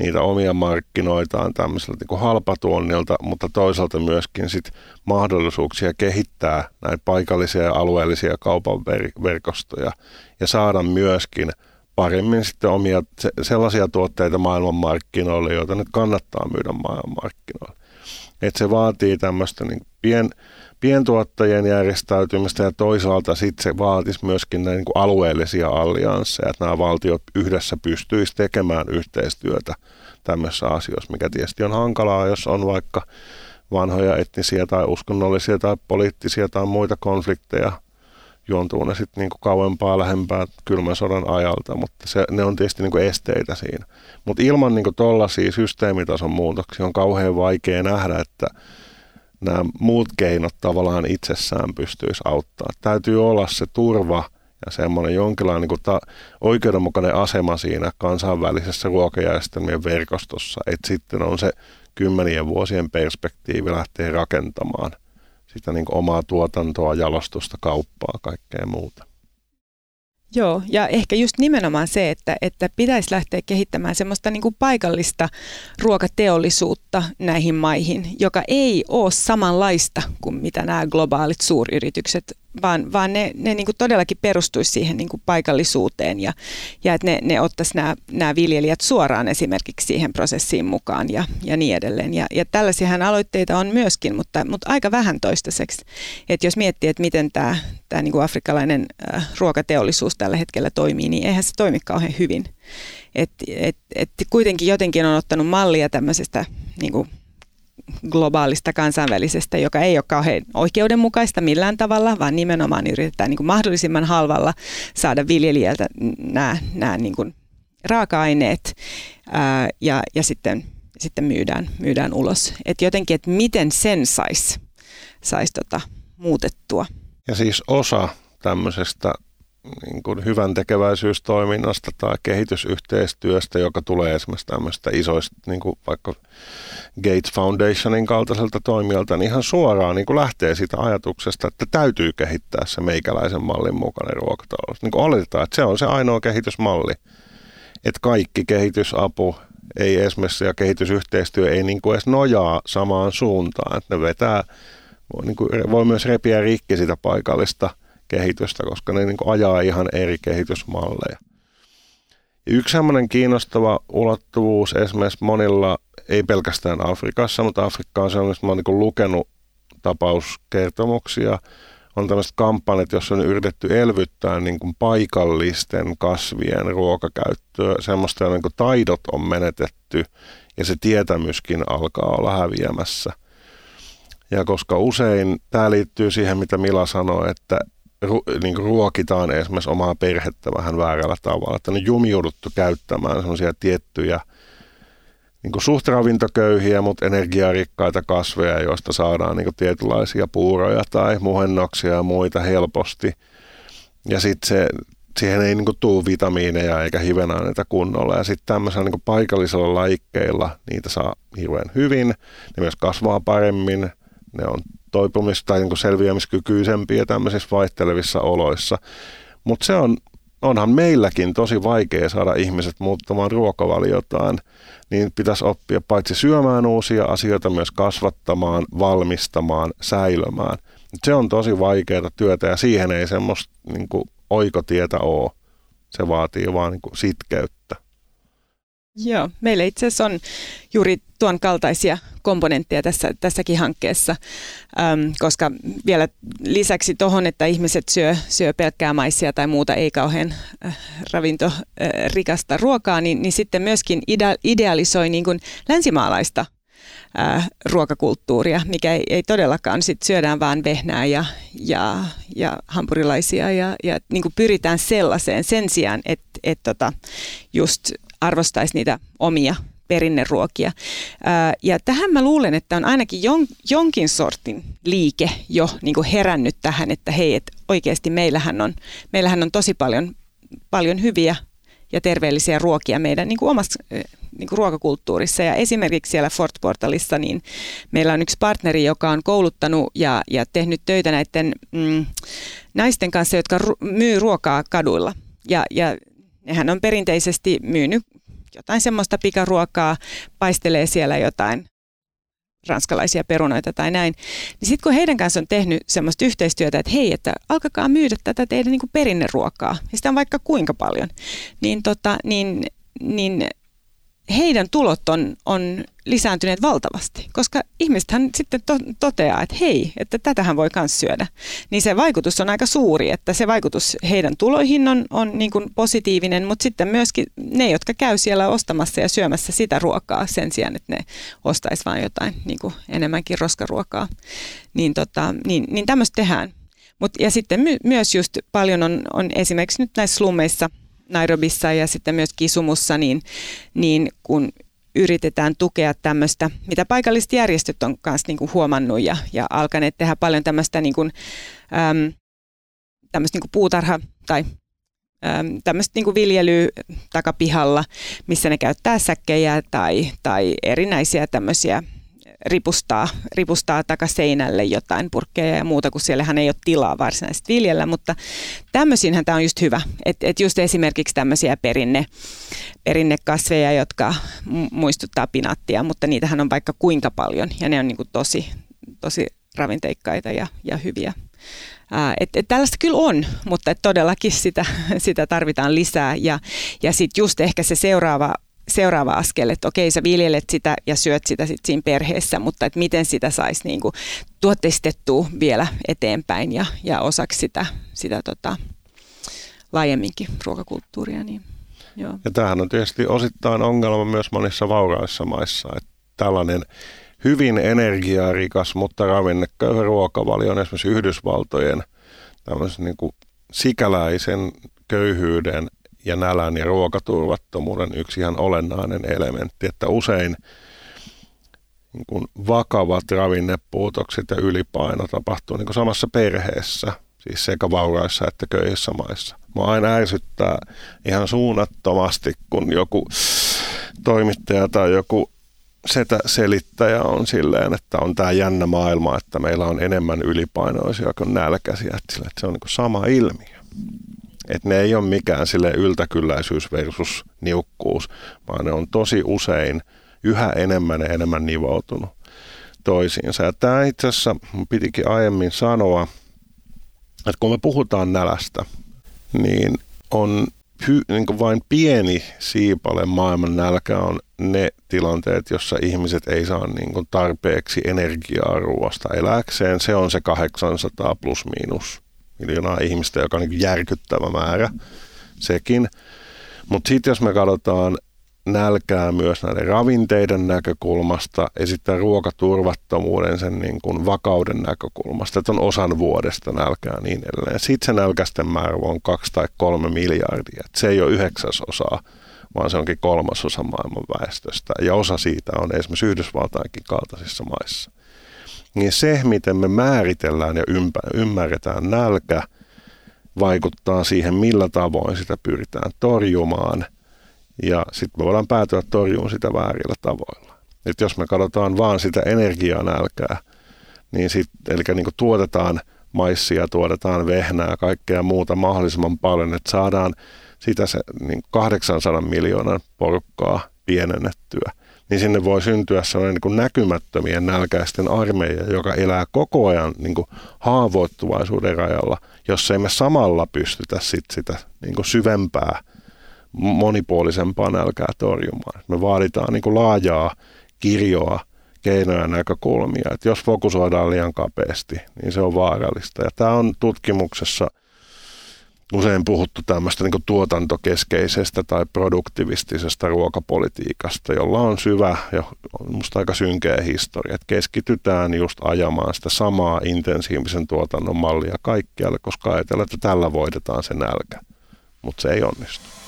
niitä omia markkinoitaan tämmöiseltä niin halpatuonnilta, mutta toisaalta myöskin sit mahdollisuuksia kehittää näitä paikallisia ja alueellisia kaupan verkostoja ja saada myöskin paremmin sitten omia sellaisia tuotteita maailmanmarkkinoille, joita nyt kannattaa myydä maailmanmarkkinoille. Et se vaatii tämmöistä niin pien, pientuottajien järjestäytymistä ja toisaalta sitten se vaatisi myöskin näin niin alueellisia alliansseja, että nämä valtiot yhdessä pystyisivät tekemään yhteistyötä tämmöisissä asioissa, mikä tietysti on hankalaa, jos on vaikka vanhoja etnisiä tai uskonnollisia tai poliittisia tai muita konflikteja, juontuu ne sitten niinku kauempaa lähempää kylmän sodan ajalta, mutta se, ne on tietysti niinku esteitä siinä. Mutta ilman niinku tuollaisia systeemitason muutoksia on kauhean vaikea nähdä, että nämä muut keinot tavallaan itsessään pystyisi auttaa. Täytyy olla se turva ja semmoinen jonkinlainen niin ta- oikeudenmukainen asema siinä kansainvälisessä ruokajärjestelmien verkostossa, että sitten on se kymmenien vuosien perspektiivi lähteä rakentamaan sitä niin omaa tuotantoa, jalostusta, kauppaa, kaikkea muuta. Joo, ja ehkä just nimenomaan se, että, että pitäisi lähteä kehittämään semmoista niin kuin paikallista ruokateollisuutta näihin maihin, joka ei ole samanlaista kuin mitä nämä globaalit suuryritykset vaan, vaan ne, ne niin todellakin perustuisi siihen niin paikallisuuteen ja, ja että ne, ne ottaisi nämä, nämä viljelijät suoraan esimerkiksi siihen prosessiin mukaan ja, ja niin edelleen. Ja, ja tällaisiahan aloitteita on myöskin, mutta, mutta aika vähän toistaiseksi. Että jos miettii, että miten tämä, tämä niin afrikkalainen äh, ruokateollisuus tällä hetkellä toimii, niin eihän se toimi kauhean hyvin. Et, et, et kuitenkin jotenkin on ottanut mallia tämmöisestä niin kuin globaalista kansainvälisestä, joka ei ole kauhean oikeudenmukaista millään tavalla, vaan nimenomaan yritetään niin kuin mahdollisimman halvalla saada viljelijältä nämä, nämä niin kuin raaka-aineet ää, ja, ja sitten, sitten myydään, myydään ulos. Et jotenkin, että miten sen saisi sais tota, muutettua. Ja siis osa tämmöisestä niin kuin hyvän tekeväisyystoiminnasta tai kehitysyhteistyöstä, joka tulee esimerkiksi tämmöistä isoista, niin kuin vaikka Gates Foundationin kaltaiselta toimijalta, niin ihan suoraan niin kuin lähtee siitä ajatuksesta, että täytyy kehittää se meikäläisen mallin mukainen ruokatalous. Niin kuin oletetaan, että se on se ainoa kehitysmalli, että kaikki kehitysapu ei esimerkiksi ja kehitysyhteistyö ei niin kuin edes nojaa samaan suuntaan, että ne vetää, voi, niin kuin, voi myös repiä rikki sitä paikallista kehitystä, koska ne niin kuin ajaa ihan eri kehitysmalleja. Ja yksi sellainen kiinnostava ulottuvuus esimerkiksi monilla, ei pelkästään Afrikassa, mutta Afrikka on sellainen, mä niin lukenut tapauskertomuksia, on tämmöiset kampanjat, joissa on yritetty elvyttää niin kuin paikallisten kasvien ruokakäyttöä, semmoista niin kuin taidot on menetetty ja se tietämyskin alkaa olla häviämässä. Ja koska usein tämä liittyy siihen, mitä Mila sanoi, että ru, niin kuin ruokitaan esimerkiksi omaa perhettä vähän väärällä tavalla, että on jumiuduttu käyttämään semmoisia tiettyjä niin kuin suht ravintoköyhiä, mutta energiarikkaita kasveja, joista saadaan niin kuin tietynlaisia puuroja tai muhennoksia ja muita helposti. Ja sitten siihen ei niin kuin tule vitamiineja eikä hivenaineita kunnolla. Ja sitten tämmöisellä niin kuin paikallisilla laikkeilla niitä saa hirveän hyvin. Ne myös kasvaa paremmin. Ne on toipumis- tai niin selviämiskykyisempiä tämmöisissä vaihtelevissa oloissa. Mutta se on, onhan meilläkin tosi vaikea saada ihmiset muuttamaan ruokavaliotaan – niin pitäisi oppia paitsi syömään uusia asioita, myös kasvattamaan, valmistamaan, säilömään. Se on tosi vaikeaa työtä ja siihen ei semmoista niin oikotietä ole. Se vaatii vaan niin sitkeyttä. Joo, meillä itse asiassa on juuri tuon kaltaisia komponentteja tässä, tässäkin hankkeessa, äm, koska vielä lisäksi tuohon, että ihmiset syö, syö pelkkää maissia tai muuta ei kauhean äh, ravintorikasta äh, ruokaa, niin, niin sitten myöskin ide, idealisoi niin kuin länsimaalaista äh, ruokakulttuuria, mikä ei, ei todellakaan sit syödään vaan vehnää ja, ja, ja hampurilaisia ja, ja niin kuin pyritään sellaiseen sen sijaan, että et tota, just arvostaisi niitä omia perinneruokia. Ja tähän mä luulen, että on ainakin jon, jonkin sortin liike jo niin kuin herännyt tähän, että hei, että oikeasti meillähän on, meillähän on tosi paljon, paljon hyviä ja terveellisiä ruokia meidän niin kuin omassa niin kuin ruokakulttuurissa. Ja esimerkiksi siellä Fort Portalissa niin meillä on yksi partneri, joka on kouluttanut ja, ja tehnyt töitä näiden mm, naisten kanssa, jotka myy ruokaa kaduilla. Ja, ja nehän on perinteisesti myynyt jotain semmoista pikaruokaa, paistelee siellä jotain ranskalaisia perunoita tai näin, niin sitten kun heidän kanssa on tehnyt semmoista yhteistyötä, että hei, että alkakaa myydä tätä teidän niin perinneruokaa, ja sitä on vaikka kuinka paljon, niin, tota, niin, niin heidän tulot on, on lisääntyneet valtavasti, koska ihmisethän sitten to, toteaa, että hei, että tätähän voi myös syödä. Niin se vaikutus on aika suuri, että se vaikutus heidän tuloihin on, on niin kuin positiivinen, mutta sitten myöskin ne, jotka käy siellä ostamassa ja syömässä sitä ruokaa sen sijaan, että ne ostaisi vain jotain niin kuin enemmänkin roskaruokaa, niin, tota, niin, niin tämmöistä tehdään. Mut, ja sitten my, myös just paljon on, on esimerkiksi nyt näissä slummeissa – Nairobissa ja sitten myös Kisumussa, niin, niin kun yritetään tukea tämmöistä, mitä paikalliset järjestöt on myös niin kuin huomannut ja, ja alkaneet tehdä paljon tämmöistä niin kuin, äm, niin kuin puutarha- tai äm, tämmöistä niin viljelyä takapihalla, missä ne käyttää säkkejä tai, tai erinäisiä tämmöisiä ripustaa, ripustaa takaseinälle jotain purkkeja ja muuta, kun siellähän ei ole tilaa varsinaisesti viljellä, mutta tämmöisiinhän tämä on just hyvä, että et just esimerkiksi tämmöisiä perinne, perinnekasveja, jotka muistuttaa pinaattia, mutta niitähän on vaikka kuinka paljon ja ne on niinku tosi, tosi ravinteikkaita ja, ja hyviä. Ää, et, et tällaista kyllä on, mutta et todellakin sitä, sitä tarvitaan lisää ja, ja sitten just ehkä se seuraava seuraava askel, että okei sä viljelet sitä ja syöt sitä sit siinä perheessä, mutta että miten sitä saisi niinku tuotteistettua vielä eteenpäin ja, ja osaksi sitä, sitä tota, laajemminkin ruokakulttuuria. Niin, joo. Ja tämähän on tietysti osittain ongelma myös monissa vauraissa maissa, että tällainen hyvin energiarikas, mutta ravinneköyhä ruokavalio on esimerkiksi Yhdysvaltojen niin kuin sikäläisen köyhyyden ja nälän ja ruokaturvattomuuden yksi ihan olennainen elementti, että usein niin kuin vakavat ravinnepuutokset ja ylipaino tapahtuu niin kuin samassa perheessä. siis sekä vauraissa että köyhissä maissa. Mua aina ärsyttää ihan suunnattomasti, kun joku toimittaja tai joku setä selittäjä on silleen, että on tämä jännä maailma, että meillä on enemmän ylipainoisia kuin nälkäisiä. Että se on niin sama ilmiö. Että ne ei ole mikään sille yltäkylläisyys versus niukkuus, vaan ne on tosi usein yhä enemmän ja enemmän nivoutunut toisiinsa. Ja tämä itse asiassa pitikin aiemmin sanoa, että kun me puhutaan nälästä, niin on hy, niin vain pieni siipale maailman nälkä on ne tilanteet, jossa ihmiset ei saa niin tarpeeksi energiaa ruoasta eläkseen. Se on se 800 plus miinus miljoonaa ihmistä, joka on niin järkyttävä määrä sekin. Mutta sitten jos me katsotaan nälkää myös näiden ravinteiden näkökulmasta ja sitten ruokaturvattomuuden sen niin kuin vakauden näkökulmasta, että on osan vuodesta nälkää niin edelleen. Sitten se nälkäisten määrä on kaksi tai kolme miljardia. Et se ei ole yhdeksäsosaa, vaan se onkin kolmasosa maailman väestöstä ja osa siitä on esimerkiksi Yhdysvaltainkin kaltaisissa maissa. Niin se, miten me määritellään ja ymmärretään nälkä, vaikuttaa siihen, millä tavoin sitä pyritään torjumaan – ja sitten me voidaan päätyä torjumaan sitä väärillä tavoilla. Et jos me katsotaan vaan sitä energianälkää, niin sit, eli niin tuotetaan maissia, tuotetaan vehnää, kaikkea muuta mahdollisimman paljon, että saadaan sitä se niin 800 miljoonan porukkaa pienennettyä, niin sinne voi syntyä sellainen niin kuin näkymättömien nälkäisten armeija, joka elää koko ajan niin kuin haavoittuvaisuuden rajalla, jos ei me samalla pystytä sit sitä niin kuin syvempää monipuolisempaa nälkää torjumaan. Me vaaditaan niin kuin laajaa kirjoa keinoja ja näkökulmia. Että jos fokusoidaan liian kapeasti, niin se on vaarallista. Ja tämä on tutkimuksessa usein puhuttu tämmöistä niin tuotantokeskeisestä tai produktivistisesta ruokapolitiikasta, jolla on syvä ja musta aika synkeä historia. Että keskitytään just ajamaan sitä samaa intensiivisen tuotannon mallia kaikkialle, koska ajatellaan, että tällä voitetaan se nälkä. Mutta se ei onnistu.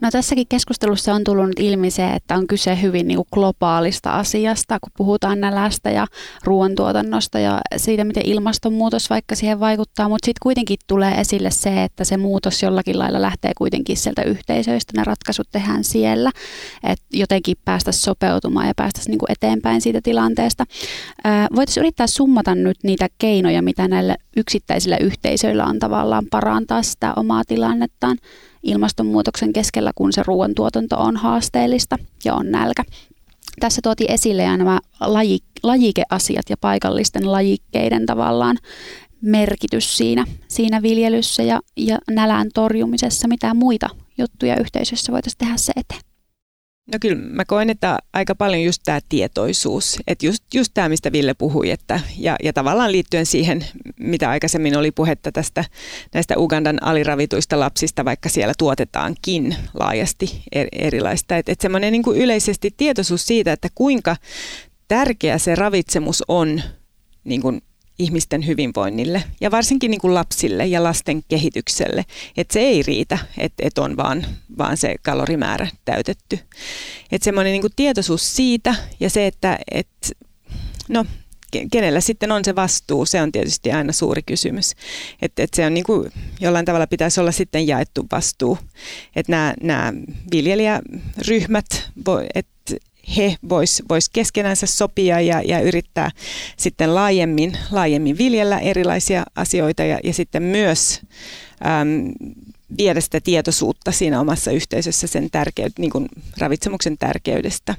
No tässäkin keskustelussa on tullut ilmi se, että on kyse hyvin niin kuin globaalista asiasta, kun puhutaan nälästä ja ruoantuotannosta ja siitä, miten ilmastonmuutos vaikka siihen vaikuttaa, mutta sitten kuitenkin tulee esille se, että se muutos jollakin lailla lähtee kuitenkin sieltä yhteisöistä, ne ratkaisut tehdään siellä, että jotenkin päästä sopeutumaan ja päästä niin eteenpäin siitä tilanteesta. Voitaisiin yrittää summata nyt niitä keinoja, mitä näillä yksittäisillä yhteisöillä on tavallaan parantaa sitä omaa tilannettaan ilmastonmuutoksen keskellä, kun se ruoantuotanto on haasteellista ja on nälkä. Tässä tuotiin esille ja nämä laji, lajikeasiat ja paikallisten lajikkeiden tavallaan merkitys siinä, siinä viljelyssä ja, ja nälän torjumisessa. Mitä muita juttuja yhteisössä voitaisiin tehdä se eteen? No kyllä mä koen, että aika paljon just tämä tietoisuus, että just, just tämä, mistä Ville puhui, että, ja, ja tavallaan liittyen siihen, mitä aikaisemmin oli puhetta tästä näistä Ugandan aliravituista lapsista, vaikka siellä tuotetaankin laajasti erilaista. Että et semmoinen niin yleisesti tietoisuus siitä, että kuinka tärkeä se ravitsemus on niin kuin ihmisten hyvinvoinnille ja varsinkin niin kuin lapsille ja lasten kehitykselle. Että se ei riitä, että et on vaan, vaan se kalorimäärä täytetty. Että semmoinen niin tietoisuus siitä ja se, että et, no, kenellä sitten on se vastuu, se on tietysti aina suuri kysymys. Että et se on niin kuin, jollain tavalla pitäisi olla sitten jaettu vastuu. Että nämä, nämä viljelijäryhmät, että he vois, vois keskenänsä sopia ja, ja yrittää sitten laajemmin, laajemmin viljellä erilaisia asioita ja, ja sitten myös äm, viedä sitä tietoisuutta siinä omassa yhteisössä sen tärkeyd, niin kuin ravitsemuksen tärkeydestä.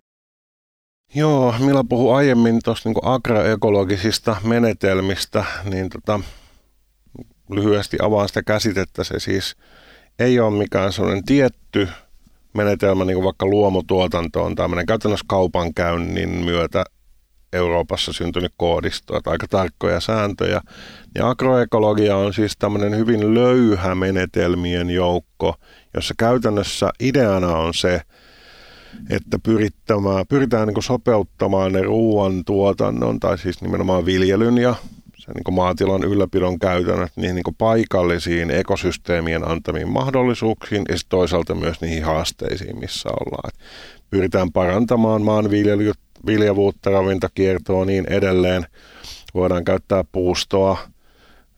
Joo, Mila puhui aiemmin tuosta niin agroekologisista menetelmistä, niin tota, lyhyesti avaan sitä käsitettä. Se siis ei ole mikään sellainen tietty menetelmä, niin kuin vaikka luomutuotanto on tämmöinen käytännössä kaupankäynnin myötä Euroopassa syntynyt koodisto, että aika tarkkoja sääntöjä. Ja agroekologia on siis tämmöinen hyvin löyhä menetelmien joukko, jossa käytännössä ideana on se, että pyritään niin sopeuttamaan ne ruoantuotannon tai siis nimenomaan viljelyn ja se niin maatilan ylläpidon käytännöt niihin niin paikallisiin ekosysteemien antamiin mahdollisuuksiin ja toisaalta myös niihin haasteisiin, missä ollaan. Pyritään parantamaan maanviljely, viljavuutta, ravintakiertoa niin edelleen. Voidaan käyttää puustoa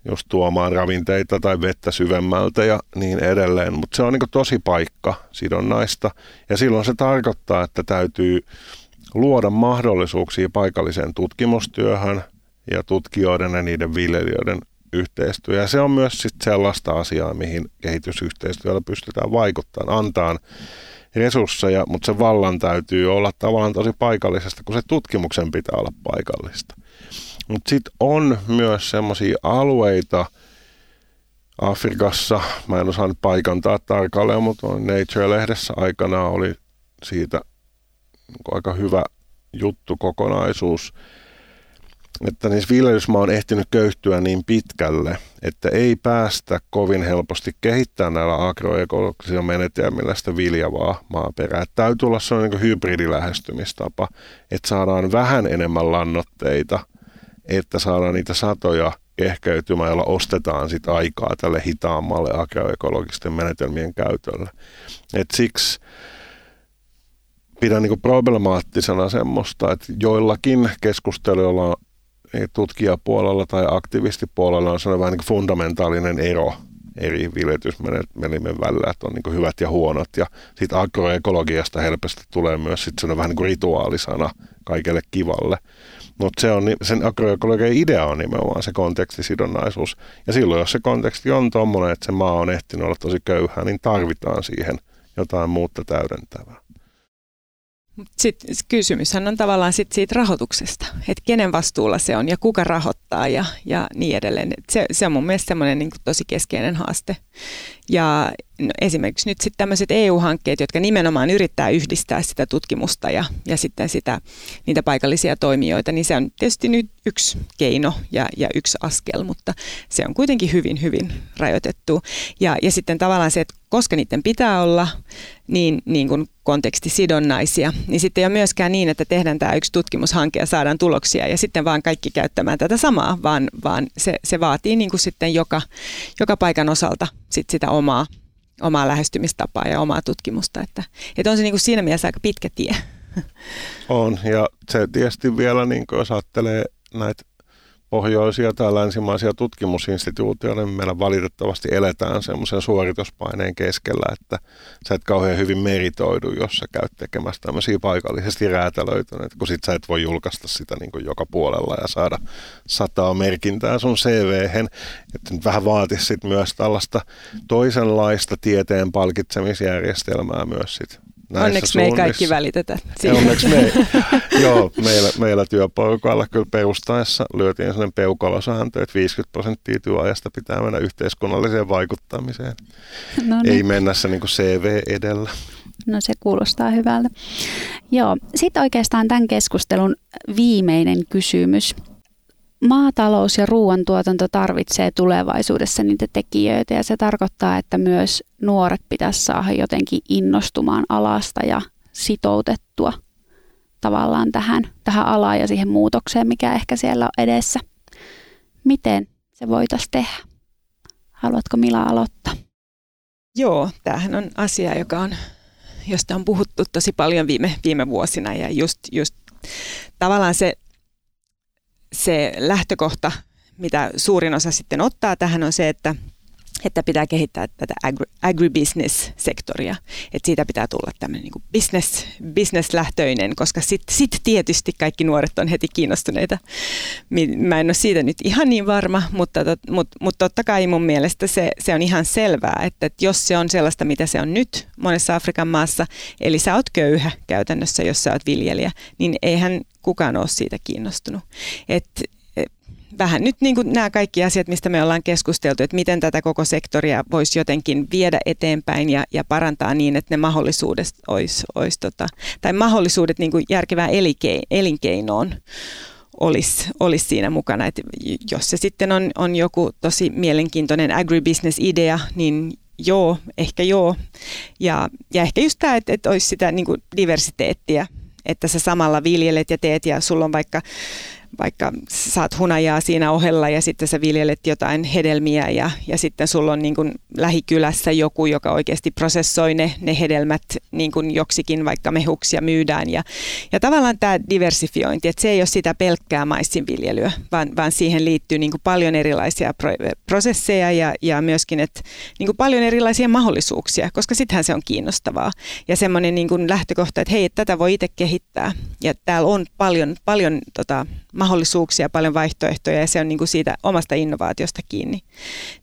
just tuomaan ravinteita tai vettä syvemmältä ja niin edelleen. Mutta se on niin tosi paikka sidonnaista ja silloin se tarkoittaa, että täytyy luoda mahdollisuuksia paikalliseen tutkimustyöhön ja tutkijoiden ja niiden viljelijöiden yhteistyö. Ja se on myös sit sellaista asiaa, mihin kehitysyhteistyöllä pystytään vaikuttamaan, antaa resursseja, mutta se vallan täytyy olla tavallaan tosi paikallisesta, kun se tutkimuksen pitää olla paikallista. Mutta sitten on myös semmoisia alueita Afrikassa, mä en osaa nyt paikantaa tarkalleen, mutta Nature-lehdessä aikana oli siitä niin aika hyvä juttu, kokonaisuus, että niissä viljelysmaa on ehtinyt köyhtyä niin pitkälle, että ei päästä kovin helposti kehittämään näillä agroekologisilla menetelmillä sitä viljavaa maaperää. Täytyy olla sellainen niin hybridilähestymistapa, että saadaan vähän enemmän lannoitteita, että saadaan niitä satoja ehkäytymään, jolla ostetaan sit aikaa tälle hitaammalle agroekologisten menetelmien käytölle. Et siksi pidän niin problemaattisena semmoista, että joillakin keskusteluilla tutkijapuolella tai aktivistipuolella on sellainen vähän niin kuin fundamentaalinen ero eri viljetysmenimen välillä, että on niin hyvät ja huonot. Ja sitten agroekologiasta helposti tulee myös sit vähän niin kuin rituaalisana kaikelle kivalle. Mutta se on, sen agroekologian idea on nimenomaan se kontekstisidonnaisuus. Ja silloin, jos se konteksti on tuommoinen, että se maa on ehtinyt olla tosi köyhää, niin tarvitaan siihen jotain muuta täydentävää. Sitten kysymyshän on tavallaan sit siitä rahoituksesta, että kenen vastuulla se on ja kuka rahoittaa ja, ja niin edelleen. se, se on mun mielestä semmoinen niin tosi keskeinen haaste. Ja no, esimerkiksi nyt sitten tämmöiset EU-hankkeet, jotka nimenomaan yrittää yhdistää sitä tutkimusta ja, ja sitten sitä, niitä paikallisia toimijoita, niin se on tietysti nyt yksi keino ja, ja yksi askel, mutta se on kuitenkin hyvin, hyvin rajoitettu. Ja, ja sitten tavallaan se, että koska niiden pitää olla niin, niin kuin kontekstisidonnaisia, niin sitten ei ole myöskään niin, että tehdään tämä yksi tutkimushanke ja saadaan tuloksia ja sitten vaan kaikki käyttämään tätä samaa, vaan, vaan se, se vaatii niin kuin sitten joka, joka paikan osalta sit sitä omaa, omaa lähestymistapaa ja omaa tutkimusta. Että, että on se niin kuin siinä mielessä aika pitkä tie. On, ja se tietysti vielä, niin kuin jos ajattelee näitä pohjoisia tai länsimaisia tutkimusinstituutioita, niin meillä valitettavasti eletään semmoisen suorituspaineen keskellä, että sä et kauhean hyvin meritoidu, jos sä käyt tekemässä tämmöisiä paikallisesti räätälöityneitä, kun sit sä et voi julkaista sitä niin kuin joka puolella ja saada sataa merkintää sun CV-hen. Että nyt vähän vaatisi sit myös tällaista toisenlaista tieteen palkitsemisjärjestelmää myös sit näissä Onneksi me ei kaikki välitetä. Siitä. Onneksi me ei. Joo, meillä, meillä työporukalla kyllä perustaessa lyötiin sellainen peukalosääntö, että 50 prosenttia työajasta pitää mennä yhteiskunnalliseen vaikuttamiseen. No niin. Ei mennä se niin kuin CV edellä. No se kuulostaa hyvältä. Joo, sitten oikeastaan tämän keskustelun viimeinen kysymys maatalous ja ruoantuotanto tarvitsee tulevaisuudessa niitä tekijöitä ja se tarkoittaa, että myös nuoret pitäisi saada jotenkin innostumaan alasta ja sitoutettua tavallaan tähän, tähän alaan ja siihen muutokseen, mikä ehkä siellä on edessä. Miten se voitaisiin tehdä? Haluatko Mila aloittaa? Joo, tämähän on asia, joka on, josta on puhuttu tosi paljon viime, viime vuosina ja just, just tavallaan se se lähtökohta, mitä suurin osa sitten ottaa tähän on se, että että pitää kehittää tätä agri, agribusiness-sektoria. Että siitä pitää tulla tämmöinen niin business, business-lähtöinen, koska sitten sit tietysti kaikki nuoret on heti kiinnostuneita. Mä en ole siitä nyt ihan niin varma, mutta, mutta, mutta totta kai mun mielestä se, se on ihan selvää, että, että jos se on sellaista, mitä se on nyt monessa Afrikan maassa, eli sä oot köyhä käytännössä, jos sä oot viljelijä, niin eihän kukaan ole siitä kiinnostunut. Et, vähän nyt niin kuin nämä kaikki asiat, mistä me ollaan keskusteltu, että miten tätä koko sektoria voisi jotenkin viedä eteenpäin ja, ja parantaa niin, että ne mahdollisuudet olisi, olisi tota, tai mahdollisuudet niin kuin järkevään elinkeinoon olisi, olisi siinä mukana. Et jos se sitten on, on joku tosi mielenkiintoinen agribusiness-idea, niin joo, ehkä joo. Ja, ja ehkä just tämä, että, että olisi sitä niin kuin diversiteettiä, että sä samalla viljelet ja teet ja sulla on vaikka vaikka saat hunajaa siinä ohella ja sitten sä viljelet jotain hedelmiä ja, ja sitten sulla on niin kuin lähikylässä joku, joka oikeasti prosessoi ne, ne hedelmät niin kuin joksikin vaikka mehuksi ja myydään. Ja, ja tavallaan tämä diversifiointi, että se ei ole sitä pelkkää maissinviljelyä, vaan, vaan siihen liittyy niin kuin paljon erilaisia pro, prosesseja ja, ja myöskin että niin kuin paljon erilaisia mahdollisuuksia, koska sittenhän se on kiinnostavaa. Ja semmoinen niin lähtökohta, että hei, tätä voi itse kehittää. Ja täällä on paljon, paljon tota, mahdollisuuksia, paljon vaihtoehtoja ja se on niin kuin siitä omasta innovaatiosta kiinni.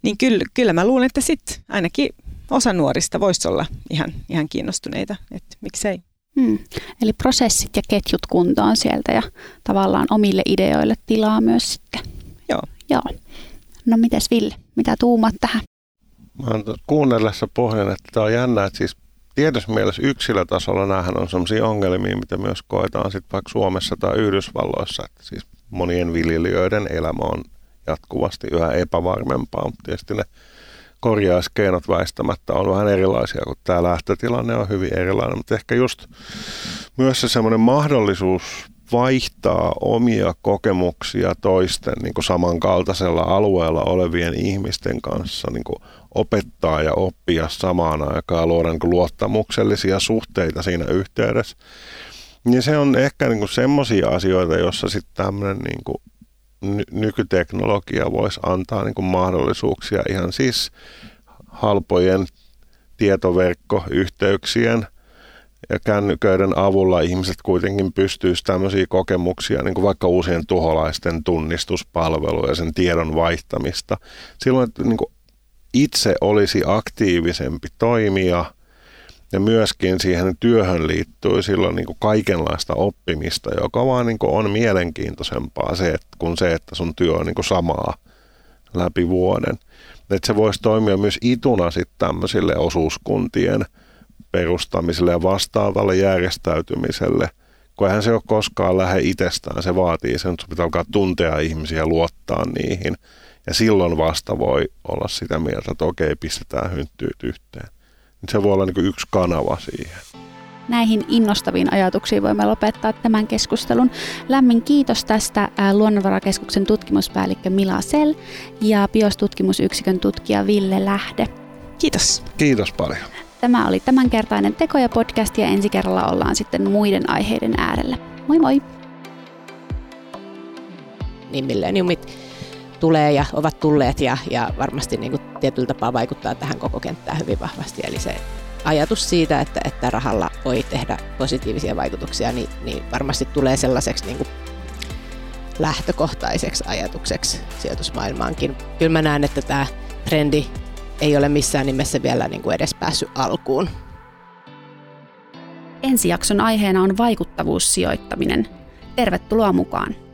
Niin kyllä, kyllä mä luulen, että sitten ainakin osa nuorista voisi olla ihan, ihan kiinnostuneita, että miksei. Hmm. Eli prosessit ja ketjut kuntoon sieltä ja tavallaan omille ideoille tilaa myös sitten. Joo. Joo. No mites Ville, mitä tuumat tähän? Mä oon kuunnellessa pohjan, että tämä on jännä, että siis tietyssä mielessä yksilötasolla näähän on sellaisia ongelmia, mitä myös koetaan sitten vaikka Suomessa tai Yhdysvalloissa, että siis monien viljelijöiden elämä on jatkuvasti yhä epävarmempaa, mutta tietysti ne korjauskeinot väistämättä on vähän erilaisia, kun tämä lähtötilanne on hyvin erilainen, mutta ehkä just myös se semmoinen mahdollisuus vaihtaa omia kokemuksia toisten niin kuin samankaltaisella alueella olevien ihmisten kanssa, niin kuin opettaa ja oppia samaan aikaan, luoda niin kuin luottamuksellisia suhteita siinä yhteydessä. Niin se on ehkä niin semmoisia asioita, joissa sitten tämmöinen niin kuin nykyteknologia voisi antaa niin kuin mahdollisuuksia ihan siis halpojen tietoverkkoyhteyksien ja kännyköiden avulla ihmiset kuitenkin pystyisivät tämmöisiä kokemuksia, niin kuin vaikka uusien tuholaisten tunnistuspalveluja ja sen tiedon vaihtamista. Silloin, että niin kuin itse olisi aktiivisempi toimija ja myöskin siihen työhön liittyy silloin niin kuin kaikenlaista oppimista, joka vaan niin kuin on mielenkiintoisempaa se, että, kuin se, että sun työ on niin kuin samaa läpi vuoden. Että se voisi toimia myös ituna sitten tämmöisille osuuskuntien perustamiselle ja vastaavalle järjestäytymiselle, kun eihän se ole koskaan lähde itsestään. Se vaatii sen, että pitää alkaa tuntea ihmisiä luottaa niihin – ja silloin vasta voi olla sitä mieltä, että okei, pistetään hynttyyt yhteen. Se voi olla niin yksi kanava siihen. Näihin innostaviin ajatuksiin voimme lopettaa tämän keskustelun. Lämmin kiitos tästä Luonnonvarakeskuksen tutkimuspäällikkö Mila Sel ja biostutkimusyksikön tutkija Ville Lähde. Kiitos. Kiitos paljon. Tämä oli tämänkertainen Tekoja podcast ja ensi kerralla ollaan sitten muiden aiheiden äärellä. Moi moi! Niin millenniumit tulee ja ovat tulleet ja, ja varmasti niin kuin tietyllä tapaa vaikuttaa tähän koko kenttään hyvin vahvasti. Eli se ajatus siitä, että, että rahalla voi tehdä positiivisia vaikutuksia, niin, niin varmasti tulee sellaiseksi niin kuin lähtökohtaiseksi ajatukseksi sijoitusmaailmaankin. Kyllä mä näen, että tämä trendi ei ole missään nimessä vielä niin kuin edes päässyt alkuun. Ensi jakson aiheena on vaikuttavuussijoittaminen. Tervetuloa mukaan!